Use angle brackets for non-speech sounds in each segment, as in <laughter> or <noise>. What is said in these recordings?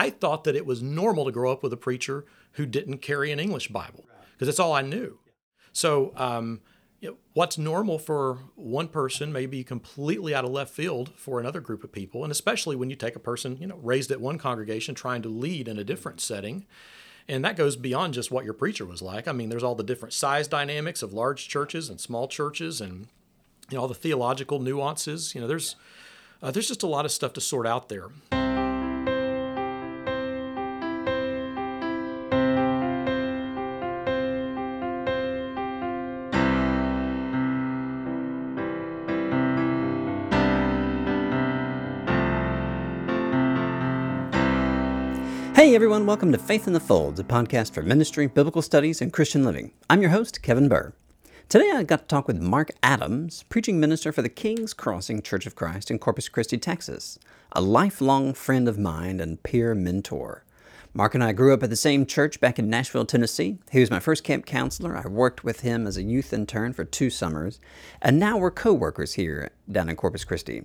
I thought that it was normal to grow up with a preacher who didn't carry an English Bible because that's all I knew. So, um, you know, what's normal for one person may be completely out of left field for another group of people, and especially when you take a person, you know, raised at one congregation trying to lead in a different setting. And that goes beyond just what your preacher was like. I mean, there's all the different size dynamics of large churches and small churches, and you know all the theological nuances. You know, there's uh, there's just a lot of stuff to sort out there. Hey everyone, welcome to Faith in the Folds, a podcast for ministry, biblical studies, and Christian living. I'm your host, Kevin Burr. Today I got to talk with Mark Adams, preaching minister for the King's Crossing Church of Christ in Corpus Christi, Texas, a lifelong friend of mine and peer mentor. Mark and I grew up at the same church back in Nashville, Tennessee. He was my first camp counselor. I worked with him as a youth intern for two summers, and now we're co workers here down in Corpus Christi.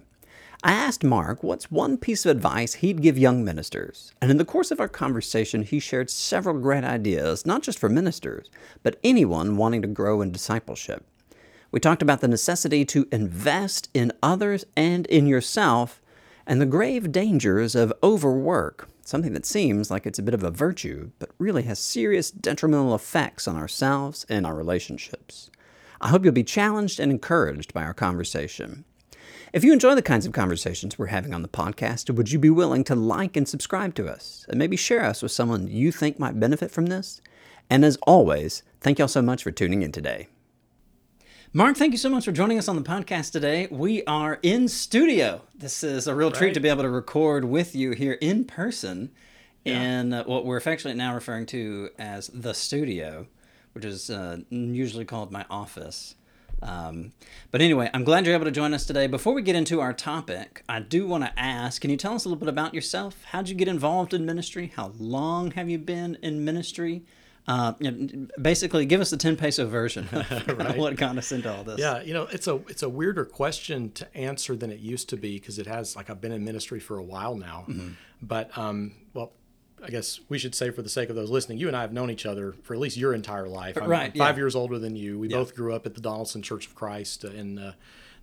I asked Mark what's one piece of advice he'd give young ministers, and in the course of our conversation, he shared several great ideas, not just for ministers, but anyone wanting to grow in discipleship. We talked about the necessity to invest in others and in yourself, and the grave dangers of overwork, something that seems like it's a bit of a virtue, but really has serious detrimental effects on ourselves and our relationships. I hope you'll be challenged and encouraged by our conversation. If you enjoy the kinds of conversations we're having on the podcast, would you be willing to like and subscribe to us and maybe share us with someone you think might benefit from this? And as always, thank y'all so much for tuning in today. Mark, thank you so much for joining us on the podcast today. We are in studio. This is a real treat to be able to record with you here in person in uh, what we're affectionately now referring to as the studio, which is uh, usually called my office. Um, but anyway, I'm glad you're able to join us today. Before we get into our topic, I do want to ask can you tell us a little bit about yourself? How'd you get involved in ministry? How long have you been in ministry? Uh, you know, basically, give us the 10 peso version of <laughs> Right. what got us into all this. Yeah, you know, it's a it's a weirder question to answer than it used to be because it has like I've been in ministry for a while now. But um, well, I guess we should say for the sake of those listening, you and I have known each other for at least your entire life. I'm, Right, five yeah. years older than you. We both grew up at the Donelson Church of Christ in uh,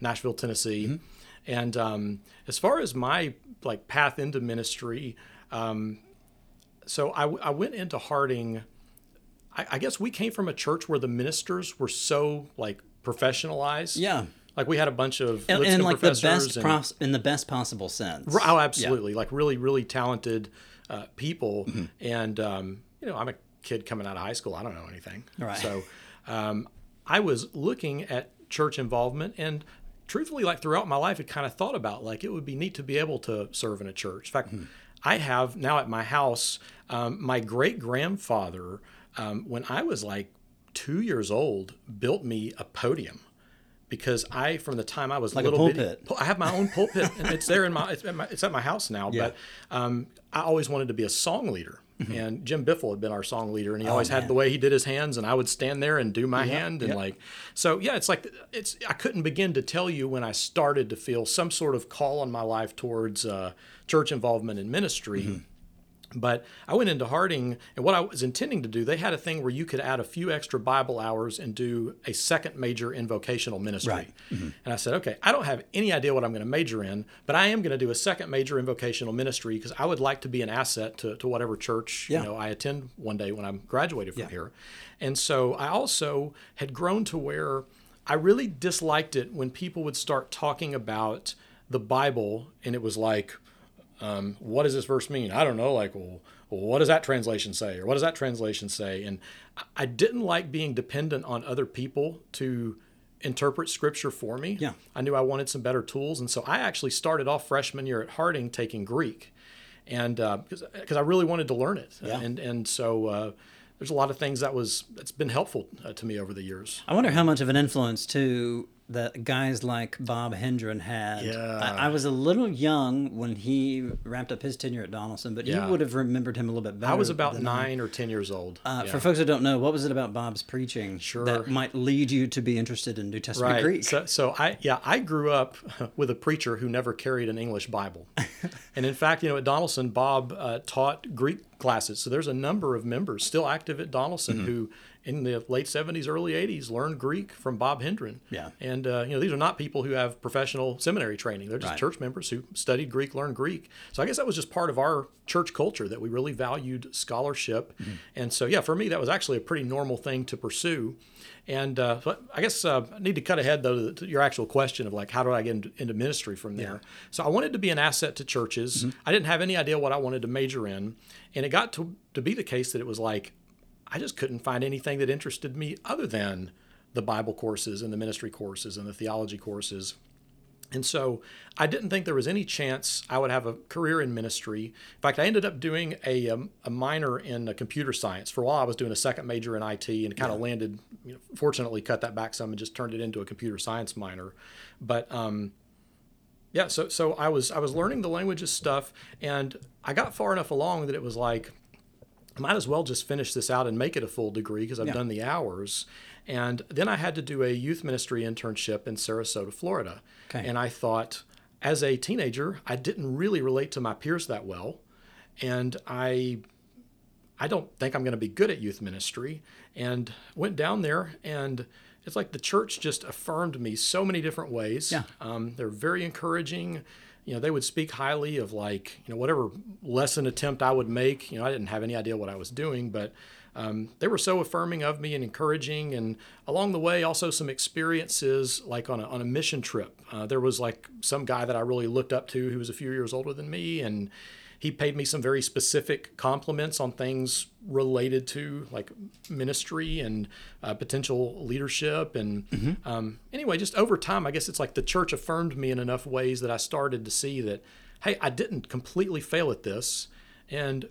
Nashville, Tennessee. And um, as far as my like path into ministry, um, so I, I went into Harding. I, I guess we came from a church where the ministers were so like professionalized. Yeah. Like we had a bunch of And, and like the best, and- pros- in the best possible sense. Oh, absolutely. Like really, really talented uh, people. Mm-hmm. And, um, you know, I'm a kid coming out of high school. I don't know anything. Right. So um, I was looking at church involvement and truthfully, like throughout my life, had kind of thought about like it would be neat to be able to serve in a church. In fact, Mm-hmm. I have now at my house, um, my great grandfather, um, when I was like two years old, built me a podium because I, from the time I was Like little bitty- pulpit. Pu- I have my own pulpit, and it's there in my it's at my, it's at my house now. But um, I always wanted to be a song leader, and Jim Biffle had been our song leader, and he always Mm-hmm. Oh, man. had the way he did his hands, and I would stand there and do my hand, and yep. like so. Yeah, it's like it's I couldn't begin to tell you when I started to feel some sort of call on my life towards uh, church involvement and ministry. Mm-hmm. But I went into Harding, and what I was intending to do, they had a thing where you could add a few extra Bible hours and do a second major in vocational ministry. Right. Mm-hmm. And I said, okay, I don't have any idea what I'm going to major in, but I am going to do a second major in vocational ministry because I would like to be an asset to, to whatever church Yeah. you know I attend one day when I'm graduated from here. And so I also had grown to where I really disliked it when people would start talking about the Bible and it was like, um, what does this verse mean? I don't know. Like, well, what does that translation say? Or what does that translation say? And I- didn't like being dependent on other people to interpret scripture for me. Yeah. I knew I wanted some better tools. And so I actually started off freshman year at Harding taking Greek. And because I really wanted to learn it. Yeah. And, and so uh, there's a lot of things that was, that's been helpful uh, to me over the years. I wonder how much of an influence too that guys like Bob Hendren had. Yeah. I, I was a little young when he wrapped up his tenure at Donelson, but Yeah. you would have remembered him a little bit better. I was about I. nine or ten years old. Uh, Yeah. For folks who don't know, what was it about Bob's preaching Sure. that might lead you to be interested in New Testament right. Greek? So, so I yeah I grew up <laughs> with a preacher who never carried an English Bible, <laughs> and in fact, you know, at Donelson, Bob uh, taught Greek classes. So there's a number of members still active at Donelson Mm-hmm. who, in the late 70s, early 80s, learned Greek from Bob Hendren. Yeah. And uh, you know, these are not people who have professional seminary training. They're just Right. church members who studied Greek, learned Greek. So I guess that was just part of our church culture that we really valued scholarship. Mm-hmm. And so yeah, for me, that was actually a pretty normal thing to pursue. And uh, but I guess uh, I need to cut ahead though to, your actual question of like how do I get into, into ministry from there. So I wanted to be an asset to churches. I didn't have any idea what I wanted to major in, and it got to to be the case that it was like I just couldn't find anything that interested me other than the Bible courses and the ministry courses and the theology courses. And so I didn't think there was any chance I would have a career in ministry. In fact, I ended up doing a, um, a minor in uh, computer science. For a while, I was doing a second major in IT and kind of landed, you know, fortunately, cut that back some and just turned it into a computer science minor. But um, yeah, so so I was I was learning the languages stuff, and I got far enough along that it was like, might as well just finish this out and make it a full degree because I've Yeah. done the hours. And then I had to do a youth ministry internship in Sarasota, Florida. Okay. And I thought, as a teenager, I didn't really relate to my peers that well, and I I don't think I'm going to be good at youth ministry. And went down there, and it's like the church just affirmed me so many different ways. Yeah. Um, they're very encouraging. You know, they would speak highly of like, you know, whatever lesson attempt I would make. You know, I didn't have any idea what I was doing, but um, they were so affirming of me and encouraging. And along the way, also some experiences like on a, on a mission trip. Uh, there was like some guy that I really looked up to who was a few years older than me, and he paid me some very specific compliments on things related to like ministry and uh, potential leadership and um, anyway just over time i guess it's like the church affirmed me in enough ways that i started to see that hey i didn't completely fail at this and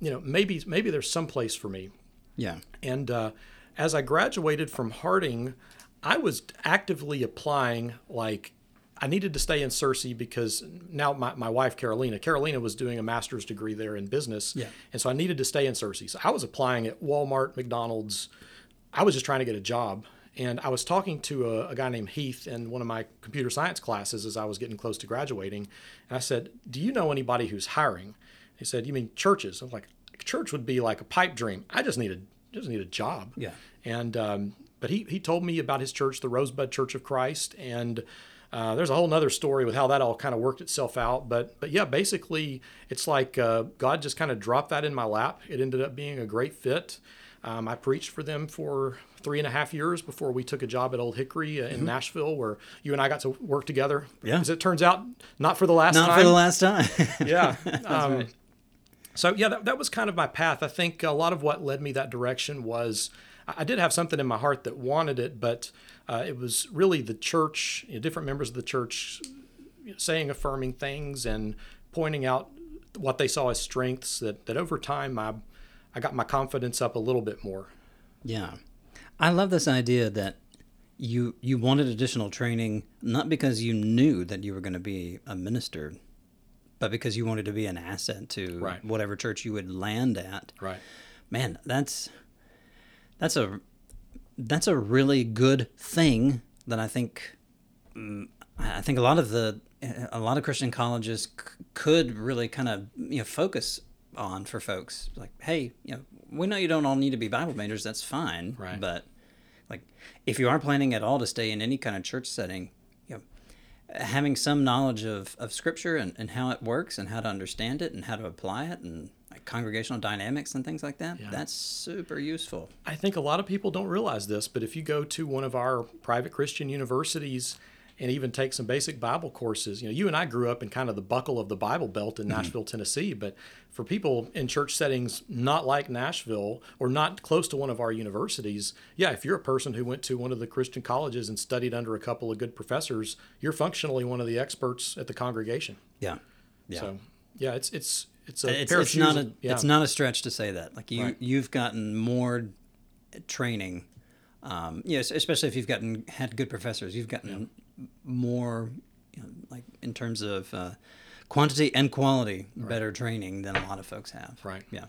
you know maybe maybe there's some place for me yeah. and uh, as I graduated from Harding, I was actively applying. Like, I needed to stay in Searcy because now my, my wife, Carolina, Carolina was doing a master's degree there in business. Yeah. And so I needed to stay in Searcy. So I was applying at Walmart, McDonald's. I was just trying to get a job. And I was talking to a, a guy named Heath in one of my computer science classes as I was getting close to graduating. And I said, Do you know anybody who's hiring? He said, You mean churches? I was like, Church would be like a pipe dream. I just need a just need a job. Yeah. And um, but he he told me about his church, the Rosebud Church of Christ, and uh, there's a whole nother story with how that all kind of worked itself out. But but yeah, basically it's like uh, God just kind of dropped that in my lap. It ended up being a great fit. Um, I preached for them for three and a half years before we took a job at Old Hickory uh, in Nashville, where you and I got to work together. Yeah. As it turns out, not for the last Not time. for the last time. <laughs> yeah. <laughs> Um, right. So yeah, that, that was kind of my path. I think a lot of what led me that direction was I I did have something in my heart that wanted it, but uh, it was really the church, you know, different members of the church saying affirming things and pointing out what they saw as strengths that, that over time I, I got my confidence up a little bit more. Yeah. I love this idea that you you wanted additional training not because you knew that you were going to be a minister, but because you wanted to be an asset to Right. whatever church you would land at. Right. Man, that's that's a that's a really good thing that I think mm, I think a lot of the a lot of Christian colleges c- could really kind of you know focus on for folks like hey you know we know you don't all need to be Bible majors that's fine Right. but like if you are planning at all to stay in any kind of church setting you know having some knowledge of, of scripture and, and how it works and how to understand it and how to apply it and congregational dynamics and things like that that's super useful I think a lot of people don't realize this, but if you go to one of our private Christian universities and even take some basic Bible courses, you know, you and I grew up in kind of the buckle of the Bible Belt in mm-hmm. Nashville, Tennessee. But for people in church settings not like Nashville or not close to one of our universities, yeah, if you're a person who went to one of the Christian colleges and studied under a couple of good professors, you're functionally one of the experts at the congregation. yeah yeah So yeah, it's it's it's a it's, pair of it's shoes not a yeah. it's not a stretch to say that like you Right. you've gotten more training Um, know, especially if you've gotten had good professors, you've gotten more, you know, like in terms of uh, quantity and quality, better training than a lot of folks have. Right. Yeah.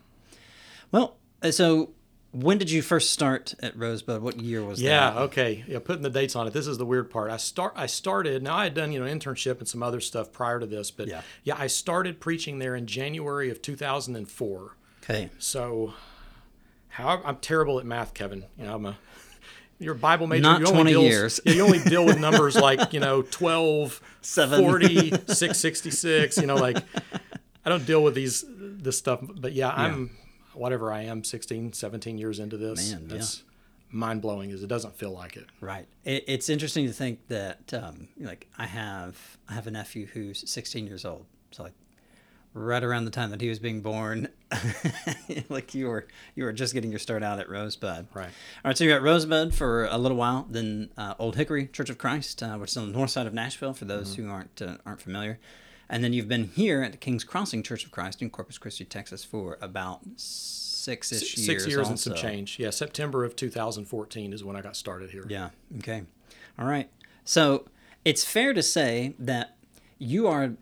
Well, uh, so when did you first start at Rosebud? What year was Yeah. that? Yeah, okay. Yeah. Putting the dates on it. This is the weird part. I start. I started. Now I had done you know internship and some other stuff prior to this, but Yeah. yeah, I started preaching there in January of 2004. Okay. So, how I'm terrible at math, Kevin. You know, I'm a you're a Bible major. Not you only 20 deals- years. Yeah, you only deal with numbers like you know <laughs> 12, Seven. 40, <laughs> 666. You know, like I don't deal with these this stuff. But yeah, I'm whatever I am, 16, 17 years into this. Man, yeah. it's mind blowing. Is it doesn't feel like it. Right. It, it's interesting to think that, um, like, I have I have a nephew who's 16 years old. So like, right around the time that he was being born, <laughs> like you were you were just getting your start out at Rosebud. Right. All right. So you're at Rosebud for a little while, then uh, Old Hickory Church of Christ, uh, which is on the north side of Nashville, for those Mm-hmm. who aren't uh, aren't familiar. And then you've been here at the King's Crossing Church of Christ in Corpus Christi, Texas, for about six-ish years. Six years and some change. Yeah, September of 2014 is when I got started here. Yeah. Okay. All right. So it's fair to say that you are,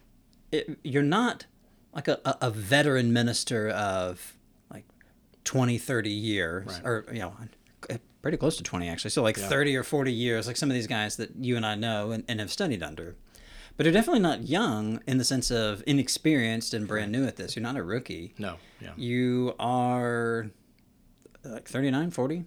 eh, you're not like a, a- veteran minister of like 20, 30 years, Right. or, you know, eh, pretty close to 20 actually. So like 30 or 40 years, like some of these guys that you and I know and, and have studied under. But you're definitely not young in the sense of inexperienced and brand new at this. You're not a rookie. No. Yeah. You are like 39, 40?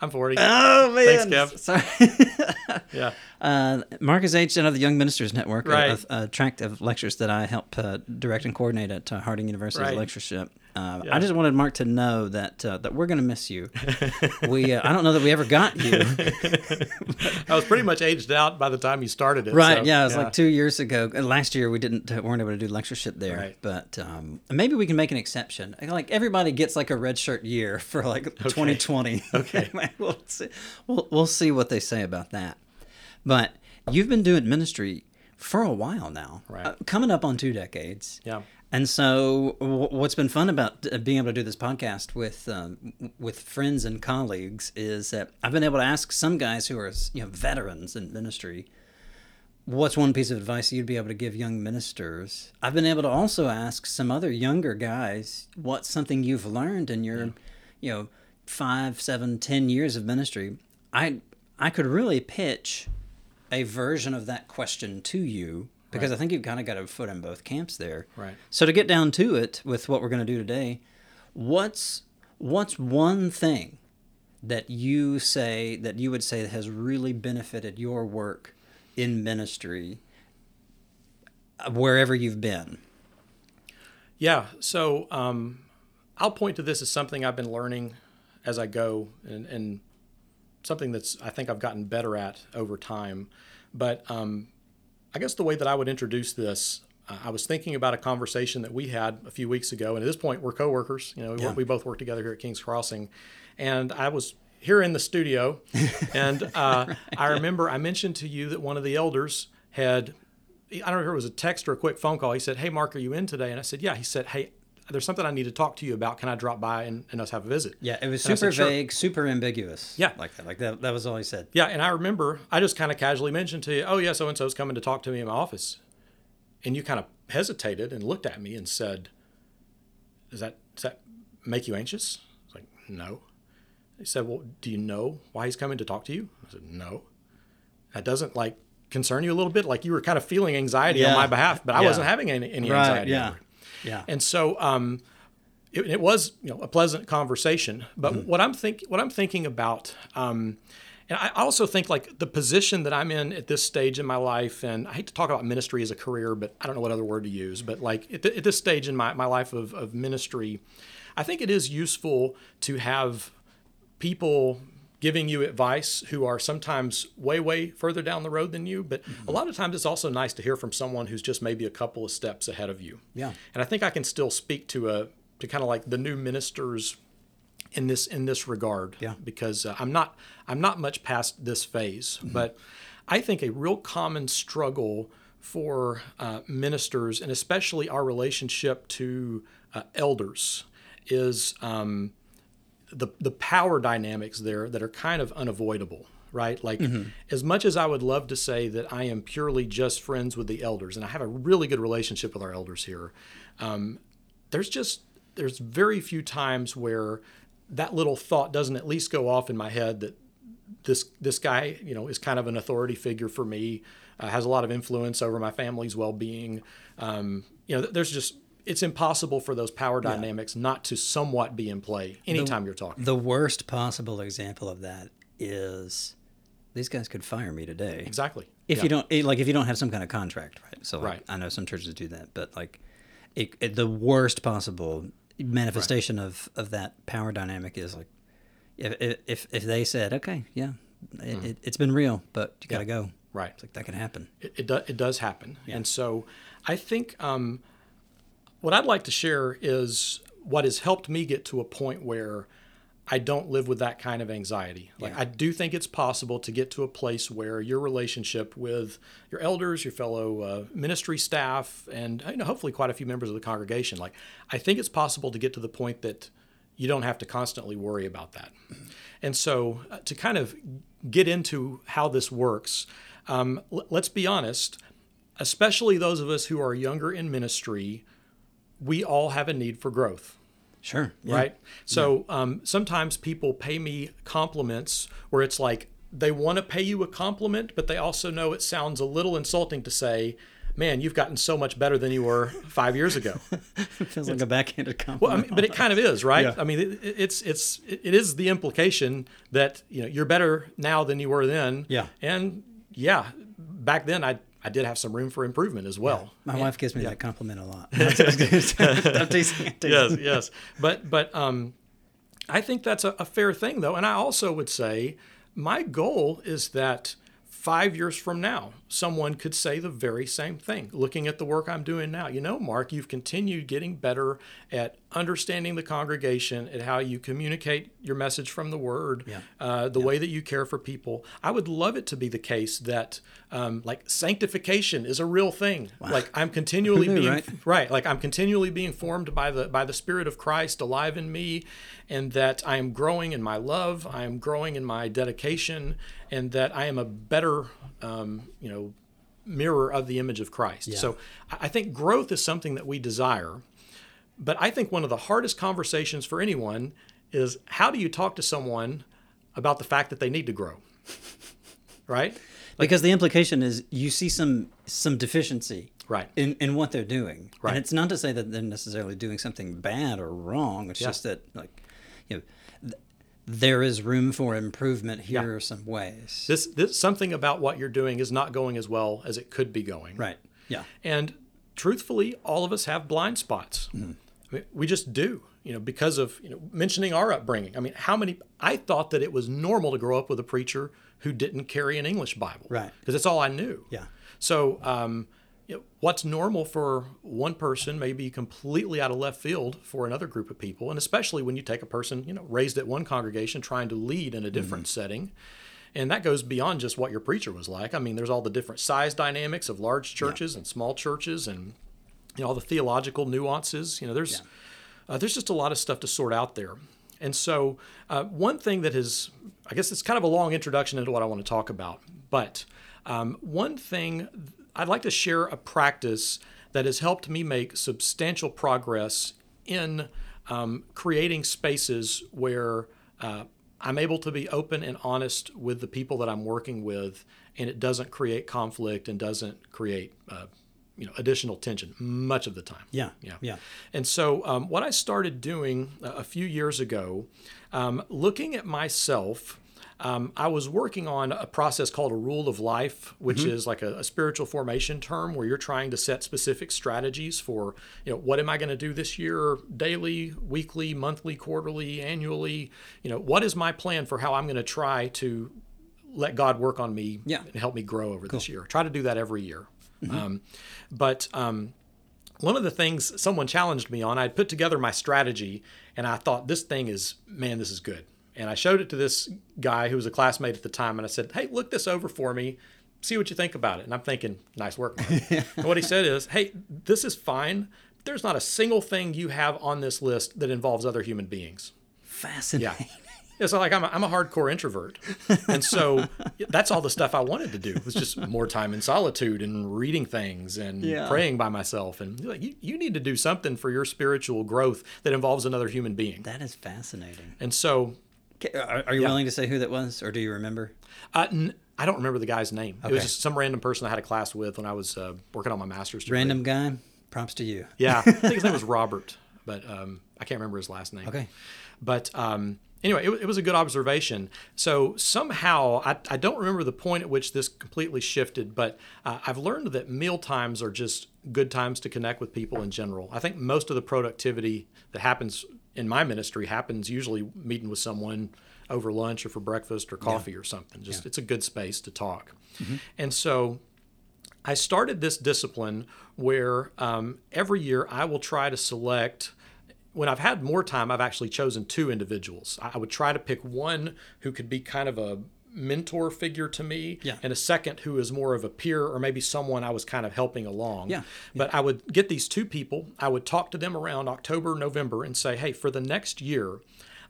I'm 40. Oh man! Thanks, Kev. <laughs> Sorry. <laughs> yeah. uh, Marcus H. and of the Young Ministers Network, a- Right. a, a tract of lectures that I help uh, direct and coordinate at uh, Harding University's Right. lectureship. Uh, Yeah. I just wanted Mark to know that uh, that we're going to miss you. <laughs> we uh, I don't know that we ever got you. <laughs> I was pretty much aged out by the time you started it. right? so, yeah, it was like two years ago. Last year we didn't uh, weren't able to do lectureship there, Right. but um, maybe we can make an exception. Like everybody gets like a red shirt year <laughs> for like 2020. Okay. we'll see. We'll, we'll see what they say about that. But you've been doing ministry for a while now, Right. uh, coming up on two decades. Yeah. And so, what's been fun about uh, being able to do this podcast with um, with friends and colleagues is that I've been able to ask some guys who are you know veterans in ministry, what's one piece of advice you'd be able to give young ministers? I've been able to also ask some other younger guys what's something you've learned in your, you know, five, seven, ten years of ministry. I I could really pitch a version of that question to you because I think you've kind of got a foot in both camps there. Right. So to get down to it with what we're going to do today, what's what's one thing that you say that you would say has really benefited your work in ministry uh, wherever you've been? Yeah. So um, I'll point to this as something I've been learning as I go and, and something that's I think I've gotten better at over time. But um, I guess the way that I would introduce this, uh, I was thinking about a conversation that we had a few weeks ago. And at this point, we're coworkers. You know, we, Yeah. work, we both work together here at King's Crossing. And I was here in the studio, <laughs> and uh, I remember I mentioned to you that one of the elders had I don't know if it was a text or a quick phone call. He said, Hey, Mark, are you in today? And I said, Yeah. He said, Hey, there's something I need to talk to you about. Can I drop by and, and us have a visit? Yeah, it was super said, "Sure." vague, super ambiguous. Yeah. like that. Like that. That was all he said. Yeah. And I remember I just kind of casually mentioned to you, Oh, yeah, so and so's coming to talk to me in my office. And you kind of hesitated and looked at me and said, Does that, does that make you anxious? I was like, No. He said, Well, do you know why he's coming to talk to you? I said, No. That doesn't like concern you a little bit? Like you were kind of feeling anxiety Yeah. on my behalf, but I Yeah. wasn't having any, any Right. anxiety. Yeah. over it. Yeah. And so um, it, it was you know a pleasant conversation. But what I'm think what I'm thinking about, um, and I also think like the position that I'm in at this stage in my life, and I hate to talk about ministry as a career, but I don't know what other word to use. But like at, at this stage in my, my life of, of ministry, I think it is useful to have people giving you advice who are sometimes way way further down the road than you but a lot of times it's also nice to hear from someone who's just maybe a couple of steps ahead of you Yeah. and i think i can still speak to a to kind of like the new ministers in this in this regard Yeah. because uh, i'm not i'm not much past this phase but i think a real common struggle for uh, ministers and especially our relationship to uh, elders is um, the the power dynamics there that are kind of unavoidable right? Like, as much as I would love to say that I am purely just friends with the elders, and I have a really good relationship with our elders here, um, there's just there's very few times where that little thought doesn't at least go off in my head that this this guy, you know, is kind of an authority figure for me, uh, has a lot of influence over my family's well-being. Um, you know, there's just it's impossible for those power dynamics not to somewhat be in play anytime you're talking. The worst possible example of that is these guys could fire me today. Exactly. If Yeah. you don't like, if you don't have some kind of contract, right? So, like, Right. I know some churches do that, but like, it, it, the worst possible manifestation of of that power dynamic is like, if if if they said, okay, yeah, it, it, it's been real, but you got to go. Right. It's like that can happen. it, it, do, it does happen. And so I think um, what I'd like to share is what has helped me get to a point where I don't live with that kind of anxiety. Like I do think it's possible to get to a place where your relationship with your elders, your fellow uh, ministry staff, and you know, hopefully quite a few members of the congregation, like I think it's possible to get to the point that you don't have to constantly worry about that. And so, uh, to kind of get into how this works, um, l- let's be honest, especially those of us who are younger in ministry, we all have a need for growth Sure. Yeah. right? So um, sometimes people pay me compliments where it's like they want to pay you a compliment, but they also know it sounds a little insulting to say, "Man, you've gotten so much better than you were five years ago." It <laughs> feels like a backhanded well, compliment. I mean, but it kind of is, right? Yeah. I mean, it, it's it's it is the implication that you know you're better now than you were then. Yeah. and yeah, back then I I did have some room for improvement as well. My wife gives me that compliment a lot. <laughs> <laughs> <laughs> I'm teasing. I'm teasing. yes, yes. But but um, I think that's a, a fair thing though, and I also would say my goal is that five years from now, someone could say the very same thing. Looking at the work I'm doing now, you know, Mark, you've continued getting better at understanding the congregation, at how you communicate your message from the Word, Yeah. uh, the way that you care for people. I would love it to be the case that um, like sanctification is a real thing. Like I'm <laughs> continually being right? right like i'm continually being formed by the by the spirit of christ alive in me and that i am growing in my love i am growing in my dedication and that i am a better um, you know mirror of the image of christ so I- think growth is something that we desire but i think one of the hardest conversations for anyone is how do you talk to someone about the fact that they need to grow <laughs> right because the implication is you see some some deficiency Right. in, in what they're doing Right. and it's not to say that they're necessarily doing something bad or wrong it's Yeah. just that like you know there is room for improvement here Yeah. are some ways this, this something about what you're doing is not going as well as it could be going right yeah And truthfully, all of us have blind spots. Mm-hmm. I mean, we just do, you know, because of you know mentioning our upbringing. I mean, how many? I thought that it was normal to grow up with a preacher who didn't carry an English Bible, Right. Because that's all I knew. Yeah. So, um, what's normal for one person may be completely out of left field for another group of people, and especially when you take a person, you know, raised at one congregation trying to lead in a different setting. And that goes beyond just what your preacher was like. I mean, there's all the different size dynamics of large churches and small churches, and you know all the theological nuances. You know, there's uh, there's just a lot of stuff to sort out there. And so, uh, one thing that is, I guess it's kind of a long introduction into what I want to talk about, but um, one thing I'd like to share a practice that has helped me make substantial progress in um, creating spaces where uh, I'm able to be open and honest with the people that I'm working with, and it doesn't create conflict and doesn't create uh, you know additional tension much of the time. yeah Yeah. yeah And so, um, what I started doing uh, a few years ago, um, looking at myself, um, I was working on a process called a rule of life, which is like a, a spiritual formation term where you're trying to set specific strategies for, you know, what am I going to do this year, daily, weekly, monthly, quarterly, annually? You know, what is my plan for how I'm going to try to let God work on me Yeah. and help me grow over this year? Try to do that every year. Um, but um, one of the things someone challenged me on, I'd put together my strategy and I thought, this thing is, man, this is good. And I showed it to this guy who was a classmate at the time and I said, hey, look this over for me. See what you think about it. And I'm thinking, nice work, <laughs> and what he said is, hey, this is fine. There's not a single thing you have on this list that involves other human beings. fascinating. Yeah. It's like I'm a, I'm a hardcore introvert, and so that's all the stuff I wanted to do It was just more time in solitude and reading things and Yeah. praying by myself. And like, you, you need to do something for your spiritual growth that involves another human being. That is fascinating. And so Are, are you willing to say who that was, or do you remember? uh, n- I don't remember the guy's name. It was just some random person I had a class with when I was uh, working on my master's degree. Random guy. Props to you. Yeah, I think his name was <laughs> Robert, but um, I can't remember his last name. Okay. But um, anyway, it, it was a good observation. So somehow, I, I don't remember the point at which this completely shifted, but uh, I've learned that meal times are just good times to connect with people in general. I think most of the productivity that happens in my ministry happens usually meeting with someone over lunch or for breakfast or coffee or something. Just it's a good space to talk. And so I started this discipline where um, every year I will try to select. When I've had more time, I've actually chosen two individuals. I I would try to pick one who could be kind of a mentor figure to me, Yeah. and a second who is more of a peer or maybe someone I was kind of helping along. Yeah. But I would get these two people, I would talk to them around October, November, and say, hey, for the next year,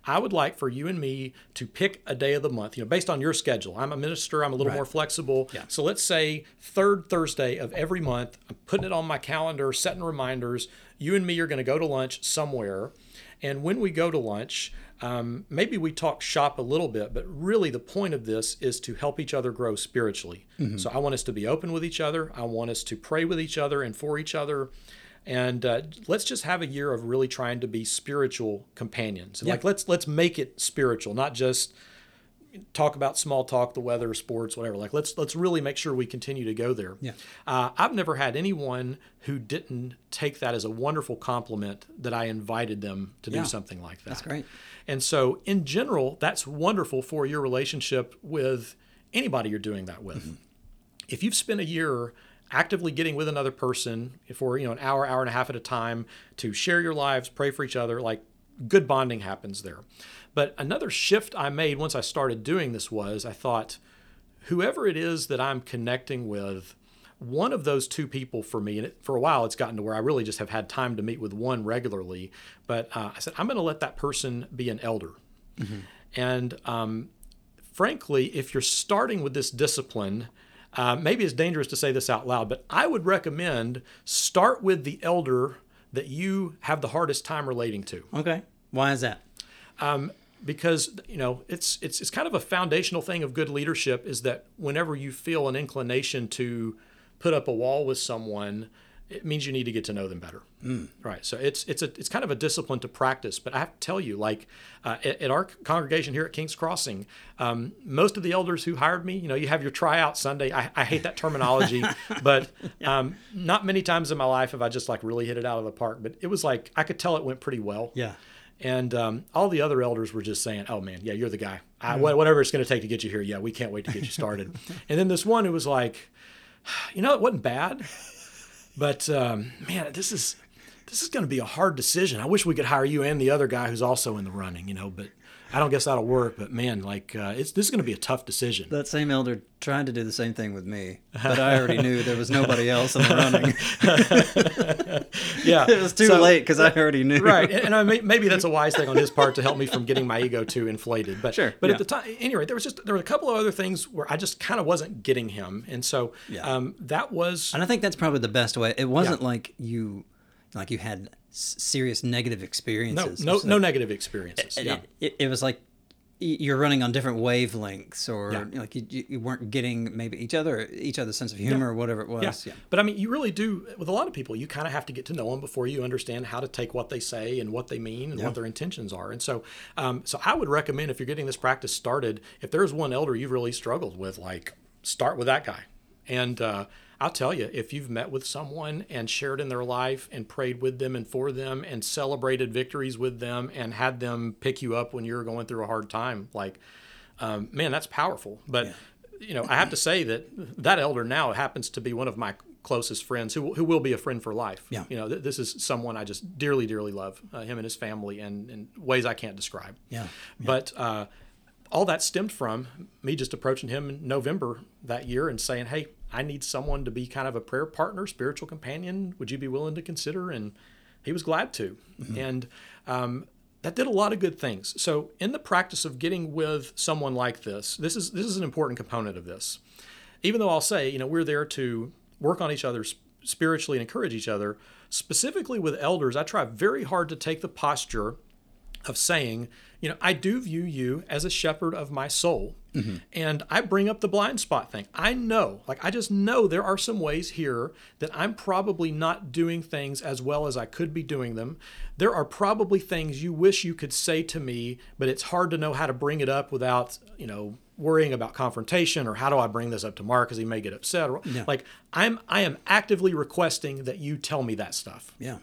I would like for you and me to pick a day of the month, you know, based on your schedule. I'm a minister, I'm a little Right. more flexible. Yeah. So let's say third Thursday of every month, I'm putting it on my calendar, setting reminders. You and me are going to go to lunch somewhere. And when we go to lunch, um, maybe we talk shop a little bit, but really the point of this is to help each other grow spiritually. So I want us to be open with each other. I want us to pray with each other and for each other. And uh, let's just have a year of really trying to be spiritual companions. And Like let's let's make it spiritual, not just talk about small talk, the weather, sports, whatever. Like let's let's really make sure we continue to go there. Yeah. Uh, I've never had anyone who didn't take that as a wonderful compliment that I invited them to Yeah. do something like that. That's great. And so, in general, that's wonderful for your relationship with anybody you're doing that with. Mm-hmm. If you've spent a year actively getting with another person for you know an hour, hour and a half at a time to share your lives, pray for each other, like good bonding happens there. But another shift I made once I started doing this was I thought, whoever it is that I'm connecting with, one of those two people for me, and it, for a while it's gotten to where I really just have had time to meet with one regularly. But uh, I said, I'm going to let that person be an elder. And um, frankly, if you're starting with this discipline, uh, maybe it's dangerous to say this out loud, but I would recommend start with the elder that you have the hardest time relating to Okay. Why is that? because you know it's it's it's kind of a foundational thing of good leadership is that whenever you feel an inclination to put up a wall with someone it means you need to get to know them better right so it's it's a it's kind of a discipline to practice but i have to tell you like uh, at, at our congregation here at king's crossing um, most of the elders who hired me you know you have your tryout sunday i, I hate that terminology <laughs> but um, not many times in my life have i just like really hit it out of the park but it was like i could tell it went pretty well Yeah. and um, all the other elders were just saying, "Oh man, yeah, you're the guy. I, wha- Whatever it's going to take to get you here, yeah, we can't wait to get you started." <laughs> and then this one who was like, <sighs> "You know, it wasn't bad, but um, man, this is this is going to be a hard decision. I wish we could hire you and the other guy who's also in the running, you know, but I don't guess that'll work. But man, like, uh, it's this is going to be a tough decision." That same elder tried to do the same thing with me, but I already knew there was nobody else in the running. <laughs> yeah, <laughs> it was too So- late because I already knew. right and, and I may, maybe that's a wise thing on his part to help me from getting my ego too inflated but Sure, but yeah. at the time anyway there was just there were a couple of other things where i just kind of wasn't getting him and so Yeah. um, that was And I think that's probably the best way. It wasn't like you, like you had serious negative experiences. no So- no negative experiences it, yeah it, it was like you're running on different wavelengths, or Yeah. like you, you weren't getting maybe each other each other's sense of humor or whatever it was. Yeah. Yeah. But I mean, you really do, with a lot of people, you kind of have to get to know them before you understand how to take what they say and what they mean and what their intentions are. And so, um, so I would recommend if you're getting this practice started, if there's one elder you've really struggled with, like start with that guy. And uh, I'll tell you, if you've met with someone and shared in their life and prayed with them and for them and celebrated victories with them and had them pick you up when you're going through a hard time, like, um, man, that's powerful. But you know, I have to say that that elder now happens to be one of my closest friends who, who will be a friend for life. Yeah. You know, th- this is someone I just dearly, dearly love, uh, him and his family, and in ways I can't describe. Yeah. But uh, all that stemmed from me just approaching him in November that year and saying, "Hey, I need someone to be kind of a prayer partner, spiritual companion. Would you be willing to consider?" And he was glad to. And um, that did a lot of good things. So in the practice of getting with someone like this, this is this is an important component of this. Even though I'll say, you know, we're there to work on each other spiritually and encourage each other, specifically with elders, I try very hard to take the posture of saying, you know, I do view you as a shepherd of my soul. Mm-hmm. And I bring up the blind spot thing. I know, like, I just know there are some ways here that I'm probably not doing things as well as I could be doing them. There are probably things you wish you could say to me, but it's hard to know how to bring it up without, you know, worrying about confrontation or how do I bring this up to Mark because he may get upset. Yeah. Like I'm I am actively requesting that you tell me that stuff. Yeah.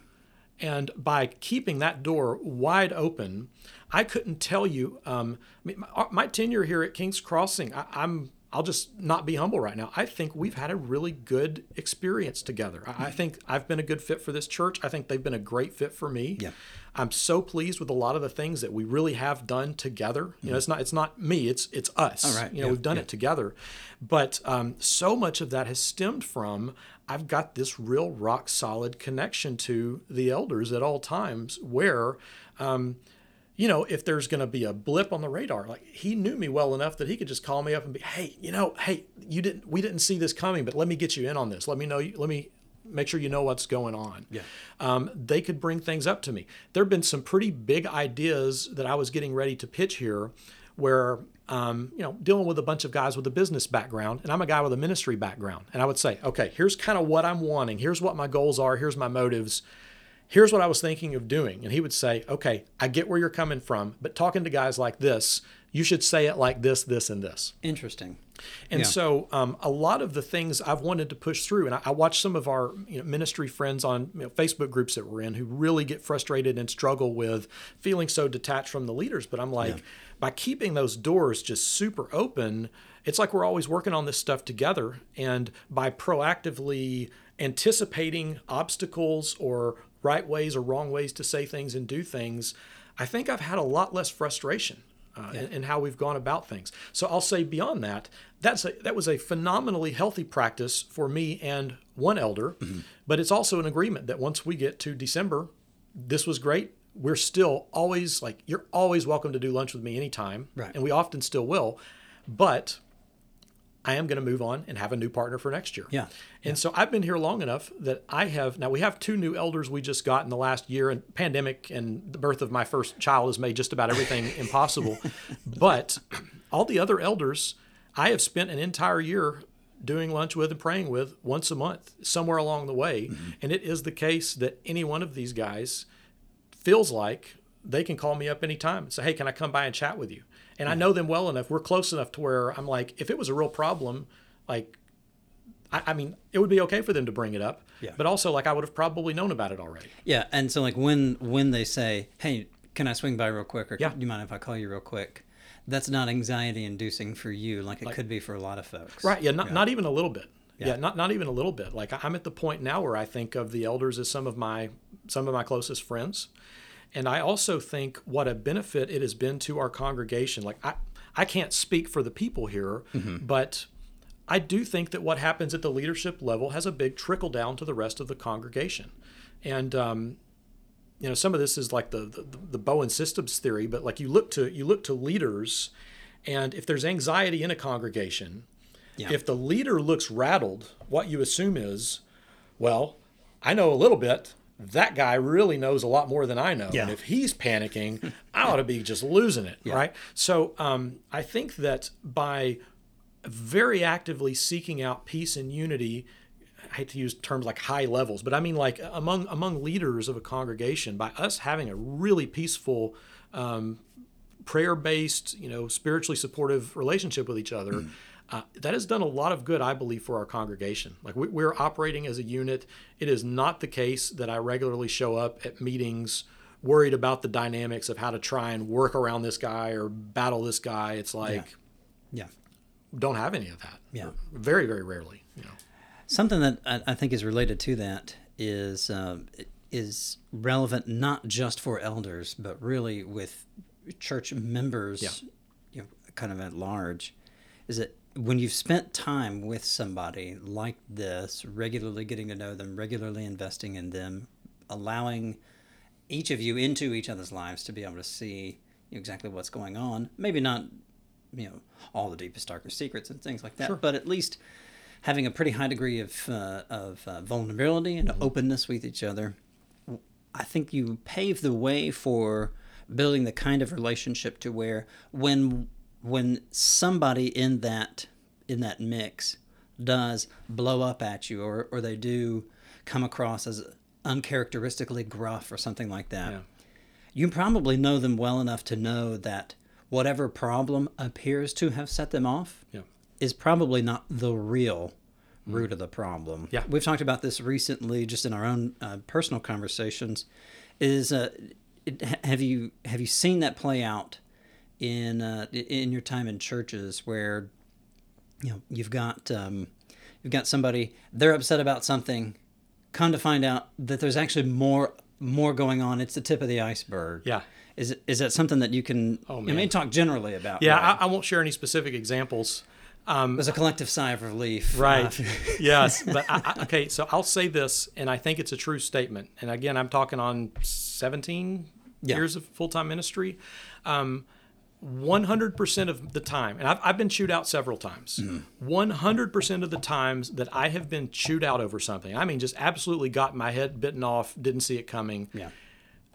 And by keeping that door wide open, I couldn't tell you. Um, I mean, my, my, tenure here at King's Crossing, I, I'm I'll just not be humble right now. I think we've had a really good experience together. I, I think I've been a good fit for this church. I think they've been a great fit for me. Yeah. I'm so pleased with a lot of the things that we really have done together. Mm-hmm. You know, it's not it's not me, it's it's us. All right. You know, yeah. we've done yeah. it together. But um, so much of that has stemmed from I've got this real rock solid connection to the elders at all times where um, you know, if there's going to be a blip on the radar, like he knew me well enough that he could just call me up and be, "Hey, you know, hey, you didn't, we didn't see this coming, but let me get you in on this. Let me know, let me make sure you know what's going on." Yeah. Um, they could bring things up to me. There have been some pretty big ideas that I was getting ready to pitch here, where um, you know, dealing with a bunch of guys with a business background, and I'm a guy with a ministry background, and I would say, okay, here's kind of what I'm wanting. Here's what my goals are. Here's my motives here's what I was thinking of doing. And he would say, okay, I get where you're coming from, but talking to guys like this, you should say it like this, this, and this. Interesting. And yeah. so, um, a lot of the things I've wanted to push through, and I, I watch some of our you know, ministry friends on you know, Facebook groups that we're in who really get frustrated and struggle with feeling so detached from the leaders. But I'm like, yeah. by keeping those doors just super open, it's like we're always working on this stuff together. And by proactively anticipating obstacles or right ways or wrong ways to say things and do things, I think I've had a lot less frustration. Uh, yeah. in, in, how we've gone about things. So I'll say beyond that, that's a, that was a phenomenally healthy practice for me and one elder. Mm-hmm. But it's also an agreement that once we get to December, this was great. We're still always like you're always welcome to do lunch with me anytime, right. and we often still will. But I am going to move on and have a new partner for next year. Yeah. And yeah. so I've been here long enough that I have now we have two new elders we just got in the last year and pandemic and the birth of my first child has made just about everything <laughs> impossible. But all the other elders I have spent an entire year doing lunch with and praying with once a month somewhere along the way. Mm-hmm. And it is the case that any one of these guys feels like they can call me up anytime and say, "Hey, can I come by and chat with you?" And I know them well enough. We're close enough to where I'm like, if it was a real problem, like, I, I mean, it would be okay for them to bring it up. Yeah. But also, like, I would have probably known about it already. Yeah, and so like when when they say, "Hey, can I swing by real quick?" or yeah. "Do you mind if I call you real quick?" That's not anxiety inducing for you, like it like, could be for a lot of folks. Right. Yeah. Not yeah. not even a little bit. Yeah. yeah. Not not even a little bit. Like I'm at the point now where I think of the elders as some of my some of my closest friends. And I also think what a benefit it has been to our congregation. Like I, I can't speak for the people here, mm-hmm. but I do think that what happens at the leadership level has a big trickle down to the rest of the congregation. And um, you know, some of this is like the, the the Bowen systems theory, but like you look to you look to leaders, and if there's anxiety in a congregation, yeah. if the leader looks rattled, what you assume is, well, I know a little bit, that guy really knows a lot more than I know. Yeah. And if he's panicking, I ought to be just losing it, yeah. right? So um, I think that by very actively seeking out peace and unity, I hate to use terms like high levels, but I mean like among among leaders of a congregation, by us having a really peaceful, um, prayer based, you know, spiritually supportive relationship with each other. Mm uh, that has done a lot of good, I believe, for our congregation. Like we, we're operating as a unit. It is not the case that I regularly show up at meetings worried about the dynamics of how to try and work around this guy or battle this guy. It's like, yeah, yeah. don't have any of that. Yeah, very, very rarely. You know, something that I, think is related to that is um, is relevant not just for elders, but really with church members. Yeah. You know, kind of at large, is that when you've spent time with somebody like this, regularly getting to know them, regularly investing in them, allowing each of you into each other's lives to be able to see exactly what's going on. Maybe not, you know, all the deepest, darkest secrets and things like that, Sure. but at least having a pretty high degree of uh, of uh, vulnerability and openness with each other. I think you pave the way for building the kind of relationship to where when when somebody in that in that mix does blow up at you or, or they do come across as uncharacteristically gruff or something like that Yeah. you probably know them well enough to know that whatever problem appears to have set them off Yeah. is probably not the real root of the problem. Yeah. we've talked about this recently, just in our own uh, personal conversations. Is uh, it, have you have you seen that play out in uh, in your time in churches where you know you've got um, you've got somebody they're upset about something, come to find out that there's actually more more going on. It's the tip of the iceberg. Yeah. Is it, is that something that you can? Oh, man. may talk generally about. Yeah, right? I, I won't share any specific examples. There's a collective sigh of relief. Right. Uh, <laughs> yes. But I, I, okay, so I'll say this, and I think it's a true statement. And again, I'm talking on 17 Yeah. years of full time ministry. Um, 100% of the time, and I've, I've been chewed out several times. Mm-hmm. 100% of the times that I have been chewed out over something, I mean, just absolutely got my head bitten off, didn't see it coming. yeah.